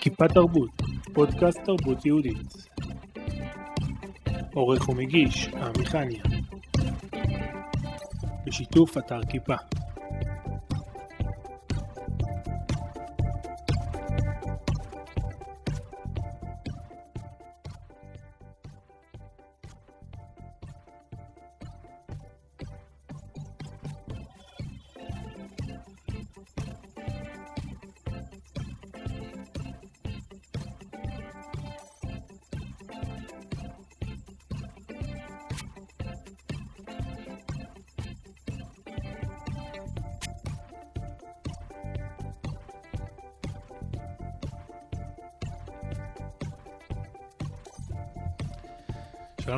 כיפה תרבות, פודקאסט תרבות יהודית. עורך ומגיש, עמיחניה. בשיתוף אתר כיפה.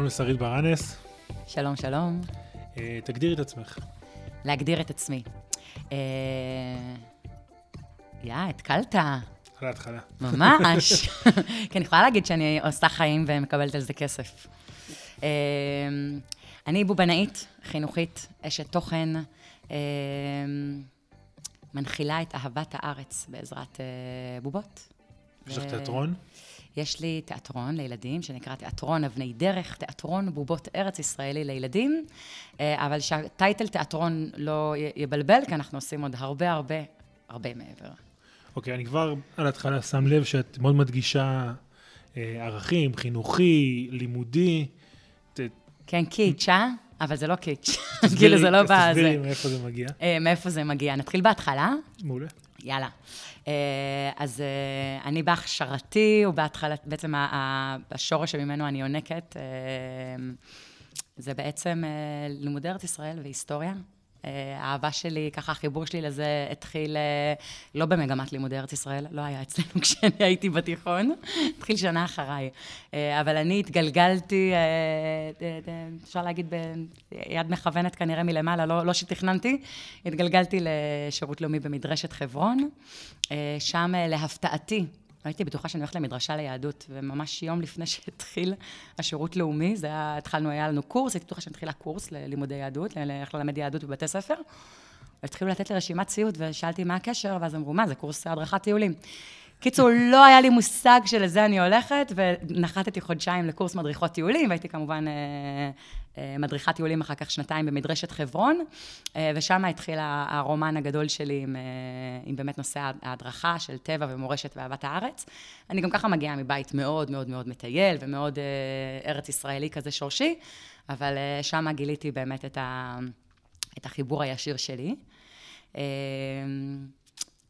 שלום לשרית ברנס, שלום, שלום. אה, תגדירי את עצמך. להגדיר את עצמי. אה, יא, התקלת. על ההתחלה. ממש. כי אני יכולה להגיד שאני עושה חיים ומקבלת על זה כסף. אה, אני בובנאית, חינוכית, אשת תוכן, אה, מנחילה את אהבת הארץ בעזרת אה, בובות. יש לך תיאטרון? יש לי תיאטרון לילדים, שנקרא תיאטרון אבני דרך, תיאטרון בובות ארץ ישראלי לילדים, אה, אבל שהטייטל תיאטרון לא יבלבל, כי אנחנו עושים עוד הרבה הרבה הרבה מעבר. אוקיי, אני כבר על ההתחלה שם לב שאת מאוד מדגישה אה, ערכים, חינוכי, לימודי. ת- כן, קיץ', אה? אבל זה לא קיץ'. כאילו, זה לא אז בזה. תסבירי מאיפה זה מגיע. אה, מאיפה זה מגיע? נתחיל בהתחלה? מעולה. יאללה. אה, אז אה, אני בהכשרתי, ובהתחלה, בעצם השורש שממנו אני יונקת, אה, זה בעצם לימודי ארץ ישראל והיסטוריה. אה, האהבה שלי, ככה החיבור שלי לזה התחיל אה, לא במגמת לימודי ארץ ישראל, לא היה אצלנו כשאני הייתי בתיכון, התחיל שנה אחריי. אה, אבל אני התגלגלתי, אפשר להגיד ביד מכוונת כנראה מלמעלה, לא, לא שתכננתי, התגלגלתי לשירות לאומי במדרשת חברון. שם, אה, להפתעתי, הייתי בטוחה שאני הולכת למדרשה ליהדות, וממש יום לפני שהתחיל השירות לאומי, זה היה, התחלנו, היה לנו קורס, הייתי בטוחה שמתחילה קורס ללימודי יהדות, איך ללמד יהדות בבתי ספר. והתחילו לתת לי רשימת ציוד, ושאלתי מה הקשר, ואז אמרו, מה, זה קורס הדרכת טיולים. קיצור, לא היה לי מושג שלזה אני הולכת, ונחתתי חודשיים לקורס מדריכות טיולים, והייתי כמובן אה, מדריכת טיולים אחר כך שנתיים במדרשת חברון, אה, ושם התחיל הרומן הגדול שלי עם, אה, עם באמת נושא ההדרכה של טבע ומורשת ואהבת הארץ. אני גם ככה מגיעה מבית מאוד מאוד מאוד מטייל, ומאוד אה, ארץ ישראלי כזה שורשי, אבל אה, שם גיליתי באמת את, ה, את החיבור הישיר שלי. אה,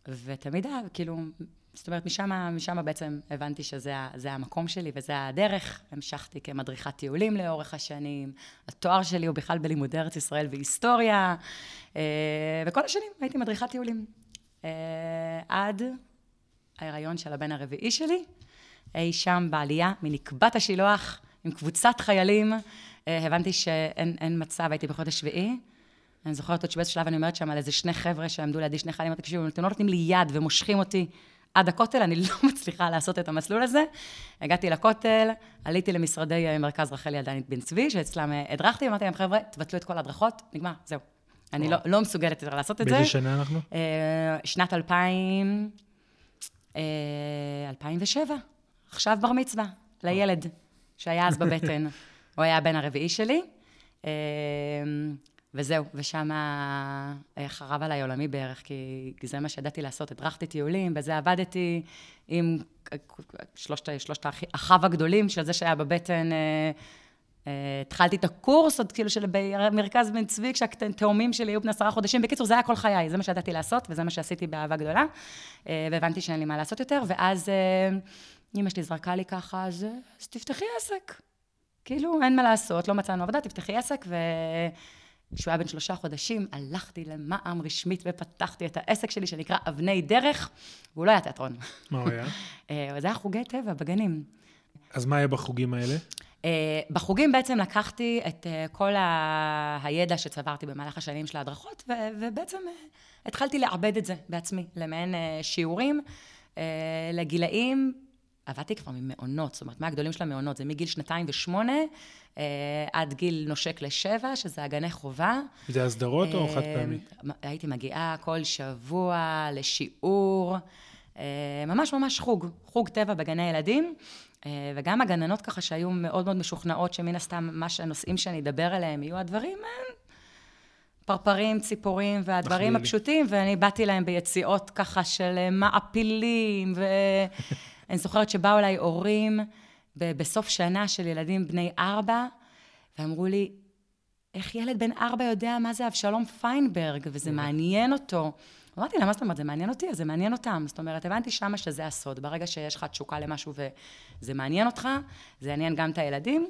ותמיד, כאילו, זאת אומרת, משם, משם בעצם הבנתי שזה המקום שלי וזה הדרך. המשכתי כמדריכת טיולים לאורך השנים. התואר שלי הוא בכלל בלימודי ארץ ישראל והיסטוריה. אה, וכל השנים הייתי מדריכת טיולים. אה, עד ההיריון של הבן הרביעי שלי, אי שם בעלייה מנקבת השילוח עם קבוצת חיילים. אה, הבנתי שאין אין מצב, הייתי בחודש שביעי. אני זוכרת עוד שבאיזשהו שלב אני אומרת שם על איזה שני חבר'ה שעמדו לידי, שני חיילים, תקשיבו, אתם לא נותנים לי יד ומושכים אותי עד הכותל, אני לא מצליחה לעשות את המסלול הזה. הגעתי לכותל, עליתי למשרדי אה, מרכז רחל ילדנית בן צבי, שאצלם אה, הדרכתי, אמרתי להם, חבר'ה, תבטלו את כל ההדרכות, נגמר, זהו. אני לא. לא מסוגלת יותר לעשות את זה. באיזה שנה אנחנו? אה, שנת 2000, אה, 2007, עכשיו בר מצווה, לילד שהיה אז בבטן. הוא היה הבן הרביעי שלי, וזהו, ושם חרב עליי עולמי בערך, כי זה מה שידעתי לעשות. הדרכתי טיולים, בזה עבדתי עם שלושת, שלושת האחי- אחיו הגדולים של זה שהיה בבטן. אה, אה, התחלתי את הקורס עוד כאילו של במרכז בן צבי, כשהתאומים שלי היו בני עשרה חודשים. בקיצור, זה היה כל חיי, זה מה שידעתי לעשות, וזה מה שעשיתי באהבה גדולה. אה, והבנתי שאין לי מה לעשות יותר, ואז אה, אמא שלי זרקה לי ככה, אז, אה, אז תפתחי עסק. כאילו, אין מה לעשות, לא מצאנו עבודה, תפתחי עסק, וכשהוא היה בן שלושה חודשים, הלכתי למע"מ רשמית ופתחתי את העסק שלי, שנקרא אבני דרך, והוא לא היה תיאטרון. מה הוא היה? אה, זה היה חוגי טבע בגנים. אז מה היה בחוגים האלה? Uh, בחוגים בעצם לקחתי את uh, כל ה... הידע שצברתי במהלך השנים של ההדרכות, ו... ובעצם התחלתי לעבד את זה בעצמי, למעין שיעורים לגילאים עבדתי כבר ממעונות, זאת אומרת, מהגדולים של המעונות, זה מגיל שנתיים ושמונה אה, עד גיל נושק לשבע, שזה הגני חובה. זה הסדרות או אה, חד פעמי? הייתי מגיעה כל שבוע לשיעור, אה, ממש ממש חוג, חוג טבע בגני ילדים. אה, וגם הגננות ככה שהיו מאוד מאוד משוכנעות שמן הסתם מה שהנושאים שאני אדבר עליהם יהיו הדברים אה, פרפרים, ציפורים והדברים. הפשוטים, ואני באתי להם ביציאות ככה של אה, מעפילים, ואני זוכרת שבאו אליי הורים ב- בסוף שנה של ילדים בני ארבע, ואמרו לי, איך ילד בן ארבע יודע מה זה אבשלום פיינברג, וזה מעניין אותו. אמרתי לה, מה זאת אומרת, זה מעניין אותי, זה מעניין אותם. זאת אומרת, הבנתי שמה שזה הסוד. ברגע שיש לך תשוקה למשהו וזה מעניין אותך, זה יעניין גם את הילדים.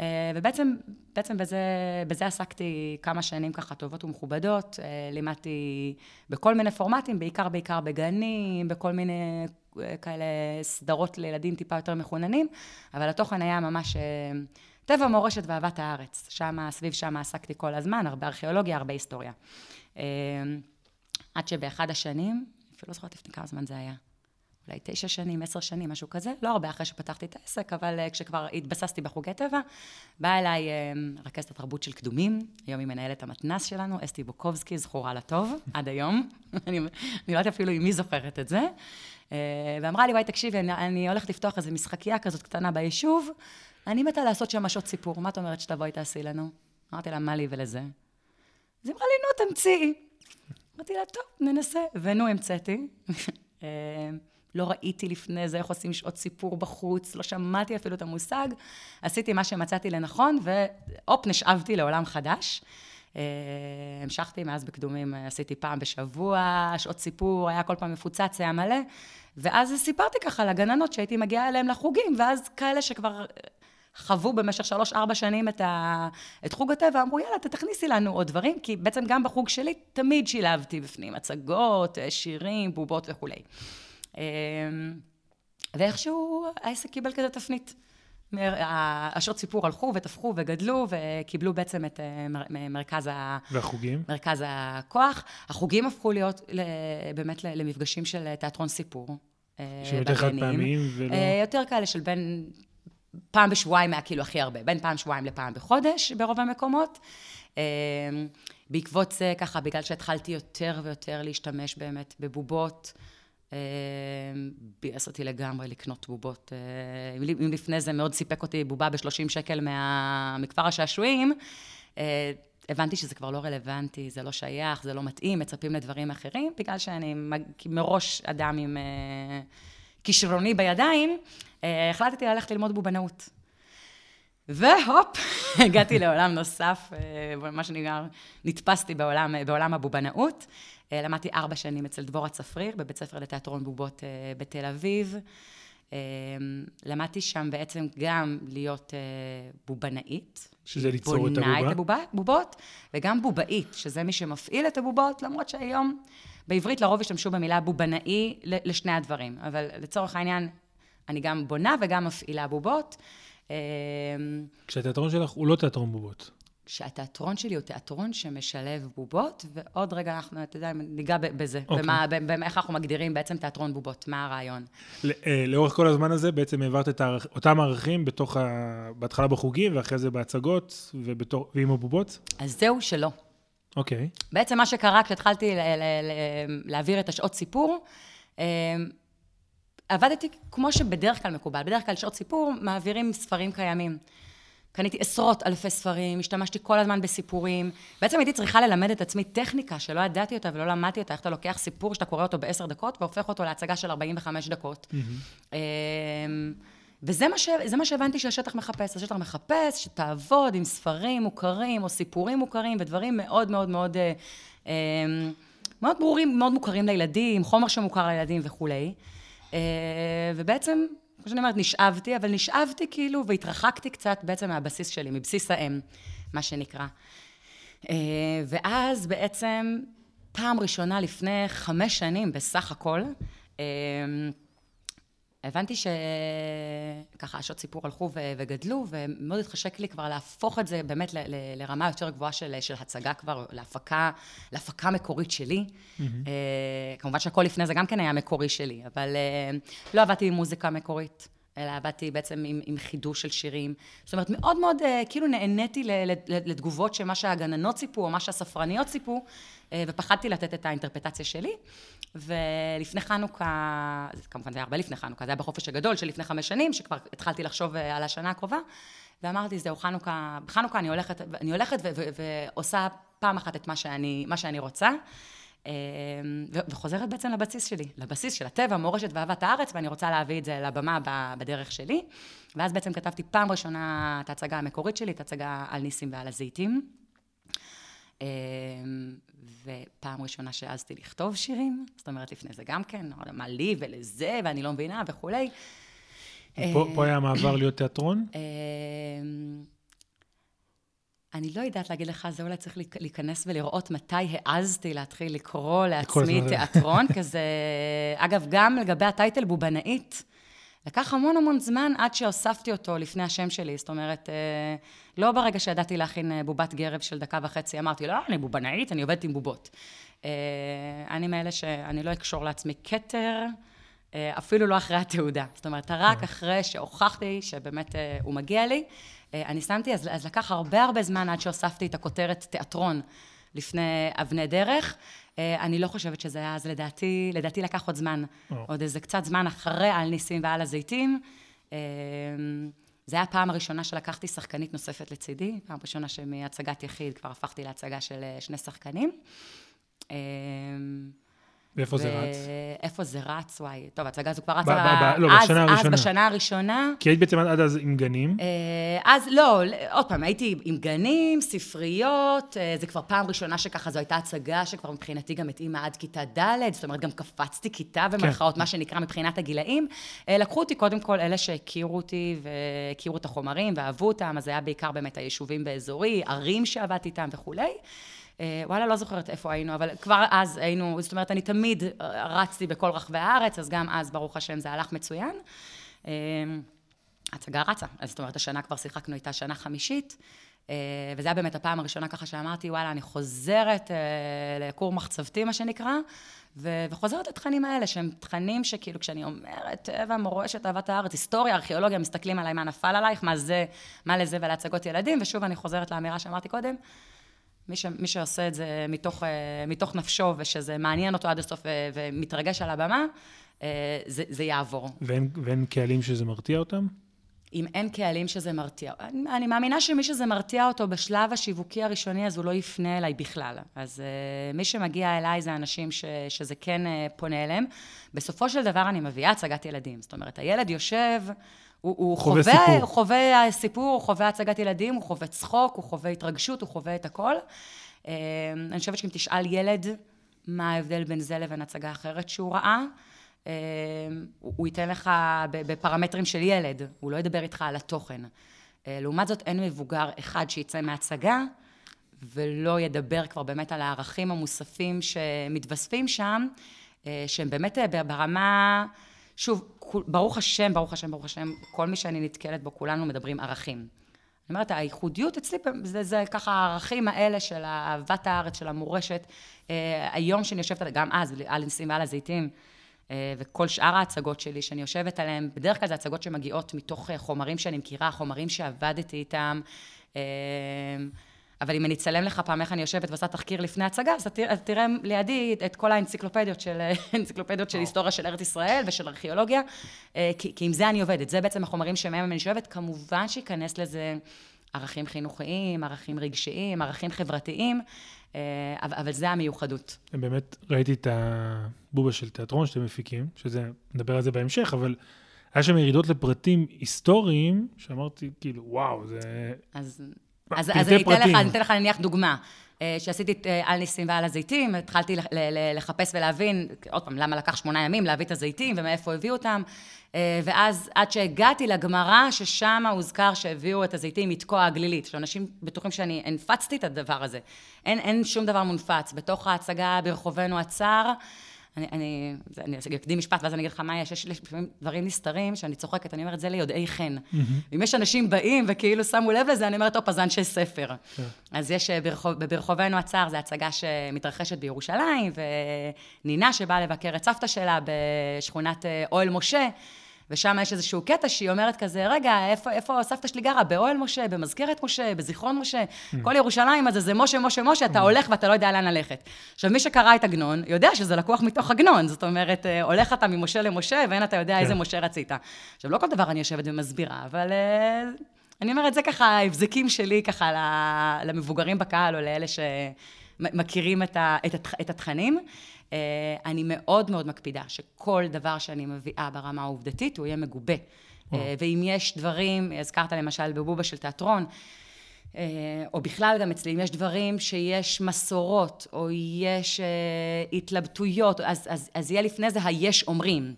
אה, ובעצם, בעצם בזה, בזה עסקתי כמה שנים ככה טובות ומכובדות. אה, לימדתי בכל מיני פורמטים, בעיקר בעיקר בגנים, בכל מיני אה, כאלה סדרות לילדים טיפה יותר מחוננים, אבל התוכן היה ממש... טבע, מורשת ואהבת הארץ. שם, סביב שם עסקתי כל הזמן, הרבה ארכיאולוגיה, הרבה היסטוריה. עד שבאחד השנים, אפילו לא זוכרת לפני כמה זמן זה היה, אולי תשע שנים, עשר שנים, משהו כזה, לא הרבה אחרי שפתחתי את העסק, אבל אה, כשכבר התבססתי בחוגי טבע, באה אליי אה, רכזת התרבות של קדומים, היום היא מנהלת המתנ"ס שלנו, אסתי בוקובסקי, זכורה לטוב, עד היום. אני אני לא יודעת אפילו אם היא זוכרת את זה. אה, ואמרה לי, וואי, תקשיבי, אני, אני הולכת לפתוח איזו משחקייה כזאת קטנה ביישוב, אני מתה לעשות שם שעות סיפור, מה את אומרת שתבואי תעשי לנו? אמרתי לה, מה לי ולזה? אז היא אמרה לי, נו, תמציאי. אמרתי לה, טוב, ננסה. ונו, המצאתי. לא ראיתי לפני זה איך עושים שעות סיפור בחוץ, לא שמעתי אפילו את המושג. עשיתי מה שמצאתי לנכון, והופ, נשאבתי לעולם חדש. אה, המשכתי מאז בקדומים, אה, עשיתי פעם בשבוע, שעות סיפור, היה כל פעם מפוצץ, היה מלא. ואז סיפרתי ככה לגננות שהייתי מגיעה אליהם לחוגים, ואז כאלה שכבר אה, חוו במשך שלוש-ארבע שנים את, ה... את חוג הטבע, אמרו, יאללה, תכניסי לנו עוד דברים, כי בעצם גם בחוג שלי תמיד שילבתי בפנים הצגות, שירים, בובות וכולי. אמ, ואיכשהו העסק קיבל כזה תפנית. השעות סיפור הלכו ותפחו וגדלו וקיבלו בעצם את אה, מרכז, ה... והחוגים? מרכז הכוח. החוגים הפכו להיות באמת למפגשים של תיאטרון סיפור. אה, שהם יותר חד. פעמיים ולא... אה, יותר כאלה של בין, פעם בשבועיים היה כאילו הכי הרבה, בין פעם שבועיים לפעם בחודש ברוב המקומות. אה, בעקבות זה, ככה, בגלל שהתחלתי יותר ויותר להשתמש באמת בבובות, ביאס אותי לגמרי לקנות בובות. אה, אם לפני זה מאוד סיפק אותי בובה ב-30 שקל מה- מכפר השעשועים, אה, הבנתי שזה כבר לא רלוונטי, זה לא שייך, זה לא מתאים, מצפים לדברים אחרים, בגלל שאני מראש אדם עם אה, כישרוני בידיים, החלטתי ללכת ללמוד בובנאות. והופ, הגעתי לעולם נוסף, מה שנקרא, נתפסתי בעולם, בעולם הבובנאות. אה, למדתי ארבע שנים אצל דבורה צפריר, בבית ספר לתיאטרון בובות אה, בתל אביב. אה, למדתי שם בעצם גם להיות בובנאית. שזה ליצור את בונה הבובה? את הבובה, בובות, וגם בובאית, שזה מי שמפעיל את הבובות, למרות שהיום בעברית לרוב השתמשו במילה בובנאי לשני הדברים. אבל לצורך העניין, אני גם בונה וגם מפעילה בובות. כשהתיאטרון שלך הוא לא תיאטרון בובות. שהתיאטרון שלי הוא תיאטרון שמשלב בובות, ועוד רגע אנחנו, אתה יודע, ניגע בזה, אוקיי. במה, ב- ב- איך אנחנו מגדירים בעצם תיאטרון בובות, מה הרעיון. אה, לאורך כל הזמן הזה בעצם העברת את הערכ... אותם ערכים בתוך ה... בהתחלה בחוגים ואחרי זה בהצגות ובתור... ועם הבובות? אז זהו שלא. אוקיי. בעצם מה שקרה כשהתחלתי ל- ל- ל- להעביר את השעות סיפור, אה, עבדתי כמו שבדרך כלל מקובל. בדרך כלל שעות סיפור מעבירים ספרים קיימים. קניתי עשרות אלפי ספרים, השתמשתי כל הזמן בסיפורים. בעצם הייתי צריכה ללמד את עצמי טכניקה שלא ידעתי אותה ולא למדתי אותה, איך אתה לוקח סיפור שאתה קורא אותו בעשר דקות והופך אותו להצגה של 45 דקות. אמ, וזה מה, ש... מה שהבנתי שהשטח מחפש. השטח מחפש שתעבוד עם ספרים מוכרים או סיפורים מוכרים ודברים מאוד מאוד מאוד, אה, אמ, מאוד ברורים, מאוד מוכרים לילדים, חומר שמוכר לילדים וכולי. אה, ובעצם, כמו שאני אומרת, נשאבתי, אבל נשאבתי כאילו והתרחקתי קצת בעצם מהבסיס שלי, מבסיס האם, מה שנקרא. אה, ואז בעצם, פעם ראשונה לפני חמש שנים בסך הכל, אה, הבנתי שככה השעות סיפור הלכו ו- וגדלו, ומאוד התחשק לי כבר להפוך את זה באמת ל- ל- לרמה יותר גבוהה של, של הצגה כבר, להפקה, להפקה מקורית שלי. Mm-hmm. כמובן שהכל לפני זה גם כן היה מקורי שלי, אבל אה, לא עבדתי עם מוזיקה מקורית. אלא עבדתי בעצם עם, עם חידוש של שירים. זאת אומרת, מאוד מאוד אה, כאילו נהניתי לתגובות שמה שהגננות ציפו, או מה שהספרניות ציפו, אה, ופחדתי לתת את האינטרפטציה שלי. ולפני חנוכה, כמובן זה היה הרבה לפני חנוכה, זה היה בחופש הגדול של לפני חמש שנים, שכבר התחלתי לחשוב על השנה הקרובה, ואמרתי, זהו, חנוכה, בחנוכה אני הולכת, אני הולכת ו- ו- ועושה פעם אחת את מה שאני, מה שאני רוצה. אמ, וחוזרת בעצם לבסיס שלי, לבסיס של הטבע, מורשת ואהבת הארץ, ואני רוצה להביא את זה לבמה בדרך שלי. ואז בעצם כתבתי פעם ראשונה את ההצגה המקורית שלי, את ההצגה על ניסים ועל הזיתים. אמ, ופעם ראשונה שהעזתי לכתוב שירים, זאת אומרת, לפני זה גם כן, מה לי ולזה, ואני לא מבינה וכולי. פה, פה היה מעבר להיות תיאטרון? אני לא יודעת להגיד לך, זה אולי צריך להיכנס ולראות מתי העזתי להתחיל לקרוא לעצמי תיאטרון, כזה... אגב, גם לגבי הטייטל בובנאית, לקח המון המון זמן עד שהוספתי אותו לפני השם שלי. זאת אומרת, אה, לא ברגע שידעתי להכין אה, בובת גרב של דקה וחצי, אמרתי, לא, אני בובנאית, אני עובדת עם בובות. אה, אני מאלה שאני לא אקשור לעצמי כתר, אפילו לא אחרי התעודה. זאת אומרת, רק אחרי שהוכחתי שבאמת הוא מגיע לי. אני שמתי, אז, אז לקח הרבה הרבה זמן עד שהוספתי את הכותרת תיאטרון לפני אבני דרך. אני לא חושבת שזה היה, אז לדעתי, לדעתי לקח עוד זמן. עוד איזה קצת זמן אחרי על ניסים ועל הזיתים. זה היה הפעם הראשונה שלקחתי שחקנית נוספת לצידי, פעם ראשונה שמהצגת יחיד כבר הפכתי להצגה של שני שחקנים. ואיפה זה רץ? איפה זה רץ? וואי, טוב, ההצגה הזו כבר רצה... לא, בשנה הראשונה. אז בשנה הראשונה. כי היית בעצם עד אז עם גנים. אה, אז לא, עוד פעם, הייתי עם גנים, ספריות, אה, זה כבר פעם ראשונה שככה זו הייתה הצגה שכבר מבחינתי גם התאימה עד כיתה ד', זאת אומרת, גם קפצתי כיתה במרכאות, כן. מה שנקרא מבחינת הגילאים. אה, לקחו אותי קודם כל אלה שהכירו אותי והכירו את החומרים ואהבו אותם, אז זה היה בעיקר באמת היישובים באזורי, ערים שעבדתי איתם וכולי. אה, וואלה, לא זוכרת איפה היינו, אבל כבר אז היינו, זאת אומרת, אני תמיד אה, רצתי בכל רחבי הארץ, אז גם אז, ברוך השם, זה הלך מצוין. אה, הצגה רצה, אז זאת אומרת, השנה כבר שיחקנו איתה שנה חמישית, וזה היה באמת הפעם הראשונה ככה שאמרתי, וואלה, אני חוזרת לכור מחצבתי, מה שנקרא, וחוזרת לתכנים האלה, שהם תכנים שכאילו, כשאני אומרת טבע, מורשת, אהבת הארץ, היסטוריה, ארכיאולוגיה, מסתכלים עליי, מה נפל עלייך, מה זה, מה לזה ולהצגות ילדים, ושוב אני חוזרת לאמירה שאמרתי קודם, מי, ש, מי שעושה את זה מתוך, אה, מתוך נפשו ושזה מעניין אותו עד הסוף ומתרגש על הבמה, אה, זה, זה יעבור. ואין, ואין קהלים שזה מרתיע אותם? אם אין קהלים שזה מרתיע. אני, אני מאמינה שמי שזה מרתיע אותו בשלב השיווקי הראשוני, אז הוא לא יפנה אליי בכלל. אז uh, מי שמגיע אליי זה אנשים ש, שזה כן uh, פונה אליהם. בסופו של דבר אני מביאה הצגת ילדים. זאת אומרת, הילד יושב... הוא, הוא חווה, חווה סיפור. הוא חווה סיפור, הוא חווה הצגת ילדים, הוא חווה צחוק, הוא חווה התרגשות, הוא חווה את הכל. אמ, אני חושבת שאם תשאל ילד מה ההבדל בין זה לבין הצגה אחרת שהוא ראה, אמ, הוא ייתן לך בפרמטרים של ילד, הוא לא ידבר איתך על התוכן. אה, לעומת זאת, אין מבוגר אחד שיצא מהצגה ולא ידבר כבר באמת על הערכים המוספים שמתווספים שם, אה, שהם באמת אה, ברמה... שוב, ברוך השם, ברוך השם, ברוך השם, כל מי שאני נתקלת בו, כולנו מדברים ערכים. אני אומרת, הייחודיות אצלי, זה, זה ככה הערכים האלה של אהבת הארץ, של המורשת. אה, היום שאני יושבת, גם אז, על ניסים ועל הזיתים, אה, וכל שאר ההצגות שלי שאני יושבת עליהן, בדרך כלל זה הצגות שמגיעות מתוך אה, חומרים שאני מכירה, חומרים שעבדתי איתם. אבל אם אני אצלם לך פעם איך אני יושבת ועושה תחקיר לפני הצגה, אז אתה תראה לידי את כל האנציקלופדיות של, האנציקלופדיות של היסטוריה של ארץ ישראל ושל ארכיאולוגיה, אה, כי, כי עם זה אני עובדת. זה בעצם החומרים שמהם אני שואבת. כמובן שייכנס לזה ערכים חינוכיים, ערכים רגשיים, ערכים חברתיים, אה, אבל זה המיוחדות. באמת ראיתי את הבובה של תיאטרון שאתם מפיקים, שזה, נדבר על זה בהמשך, אבל... היה שם ירידות לפרטים היסטוריים, שאמרתי, כאילו, וואו, זה... אז אז, אז אני אתן לך, אני אתן לך נניח דוגמה. אה, שעשיתי את אה, על ניסים ועל הזיתים, התחלתי לחפש ולהבין, עוד פעם, למה לקח שמונה ימים להביא את הזיתים ומאיפה הביאו אותם, אה, ואז עד שהגעתי לגמרא, ששם הוזכר שהביאו את הזיתים מתקוע הגלילית, שאנשים בטוחים שאני הנפצתי את הדבר הזה. אין, אין שום דבר מונפץ. בתוך ההצגה ברחובנו הצר, אני, אני, אני אקדים משפט, ואז אני אגיד לך מה יש, יש לפעמים דברים נסתרים שאני צוחקת, אני אומרת, זה ליודעי חן. אם יש אנשים באים וכאילו שמו לב לזה, אני אומרת, טוב, אז אנשי ספר. כן. אז יש אה, ברחוב, ברחובנו הצר, זו הצגה שמתרחשת בירושלים, ונינה שבאה לבקר את סבתא שלה בשכונת אה, אוהל משה, ושם יש איזשהו קטע שהיא אומרת כזה, רגע, איפה, איפה סבתא שלי גרה? באוהל משה, במזכרת משה, בזיכרון משה, כל ירושלים הזה זה משה, משה, משה, אתה הולך ואתה לא יודע לאן ללכת. עכשיו, מי שקרא את עגנון, יודע שזה לקוח מתוך עגנון, זאת אומרת, אה, הולך אתה ממשה למשה, ואין אתה יודע כן. איזה משה רצית. עכשיו, לא כל דבר אני יושבת ומסבירה, אבל אה, אני אומרת, זה ככה ההבזקים שלי ככה למבוגרים בקהל, או לאלה שמכירים את, ה- את התכנים. אה, אני מאוד מאוד מקפידה שכל דבר שאני מביאה ברמה העובדתית, הוא יהיה מגובה. אה, ואם יש דברים, הזכרת למשל בבובה של תיאטרון, אה, או בכלל גם אצלי, אם יש דברים שיש מסורות, או יש התלבטויות, אז, אז, אז יהיה לפני זה היש אומרים.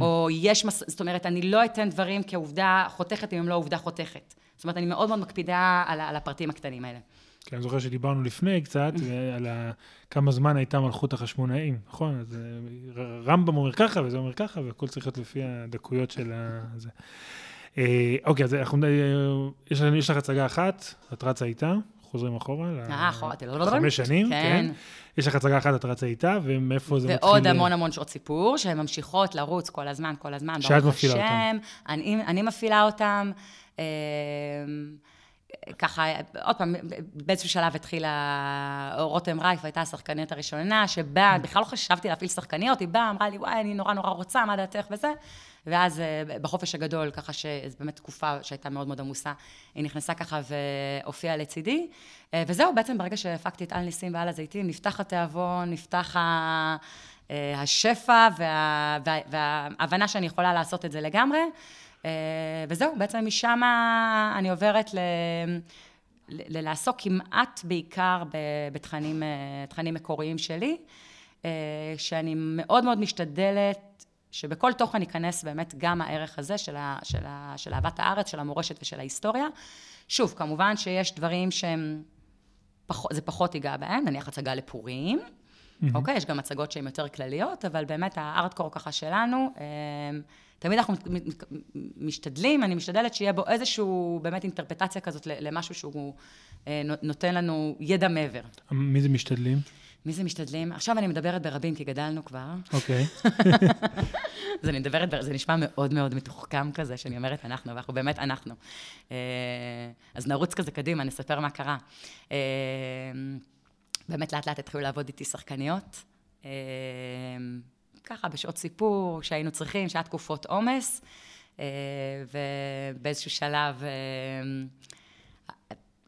או יש, מס... זאת אומרת, אני לא אתן דברים כעובדה חותכת אם הם לא עובדה חותכת. זאת אומרת, אני מאוד מאוד מקפידה על, על הפרטים הקטנים האלה. כי אני זוכר שדיברנו לפני קצת, על ה... כמה זמן הייתה מלכות החשמונאים, נכון? אז אה, רמב"ם אומר ככה, וזה אומר ככה, והכל צריך להיות לפי הדקויות של ה... זה. אה, אוקיי, אז אנחנו... אה, יש, יש לך הצגה אחת, את רצה איתה, חוזרים אחורה. אה, אחורה, חמש שנים, כן. כן. יש לך הצגה אחת, את רצה איתה, ומאיפה זה מתחיל? ועוד המון המון שעות סיפור, שהן ממשיכות לרוץ כל הזמן, כל הזמן. שאת מפעילה השם. אני, אני מפעילה אותם. ככה, עוד פעם, באיזשהו שלב התחילה רותם רייף, הייתה השחקנית הראשונה, שבאה, בכלל לא חשבתי להפעיל שחקניות, היא באה, אמרה לי, וואי, אני נורא נורא רוצה, מה דעתך וזה. ואז אה, בחופש הגדול, ככה שזו באמת תקופה שהייתה מאוד מאוד עמוסה, היא נכנסה ככה והופיעה לצידי. אה, וזהו, בעצם ברגע שהפקתי את על ניסים ועל הזיתים, נפתח התיאבון, נפתח ה... אה, השפע וה... וה... וההבנה שאני יכולה לעשות את זה לגמרי. אה, וזהו, בעצם משם אני עוברת ל... ל- ללעסוק כמעט בעיקר בתכנים אה, מקוריים שלי, אה, שאני מאוד מאוד משתדלת שבכל תוכן ייכנס באמת גם הערך הזה של, ה, של, ה, של אהבת הארץ, של המורשת ושל ההיסטוריה. שוב, כמובן שיש דברים שהם, פח, זה פחות ייגע בהם, נניח הצגה לפורים, אוקיי? יש גם הצגות שהן יותר כלליות, אבל באמת הארטקור ככה שלנו, אה, תמיד אנחנו משתדלים, אני משתדלת שיהיה בו איזשהו באמת אינטרפטציה כזאת למשהו שהוא אה, נו- נותן לנו ידע מעבר. מי זה משתדלים? מי זה משתדלים? עכשיו אני מדברת ברבים, כי גדלנו כבר. אוקיי. אז אני מדברת, זה נשמע מאוד מאוד מתוחכם כזה, שאני אומרת אנחנו, ואנחנו באמת אנחנו. אה, אז נרוץ כזה קדימה, נספר מה קרה. באמת לאט לאט התחילו לעבוד איתי שחקניות. אה, ככה, בשעות סיפור, שהיינו צריכים, שהיה תקופות עומס, אה, ובאיזשהו שלב... אה,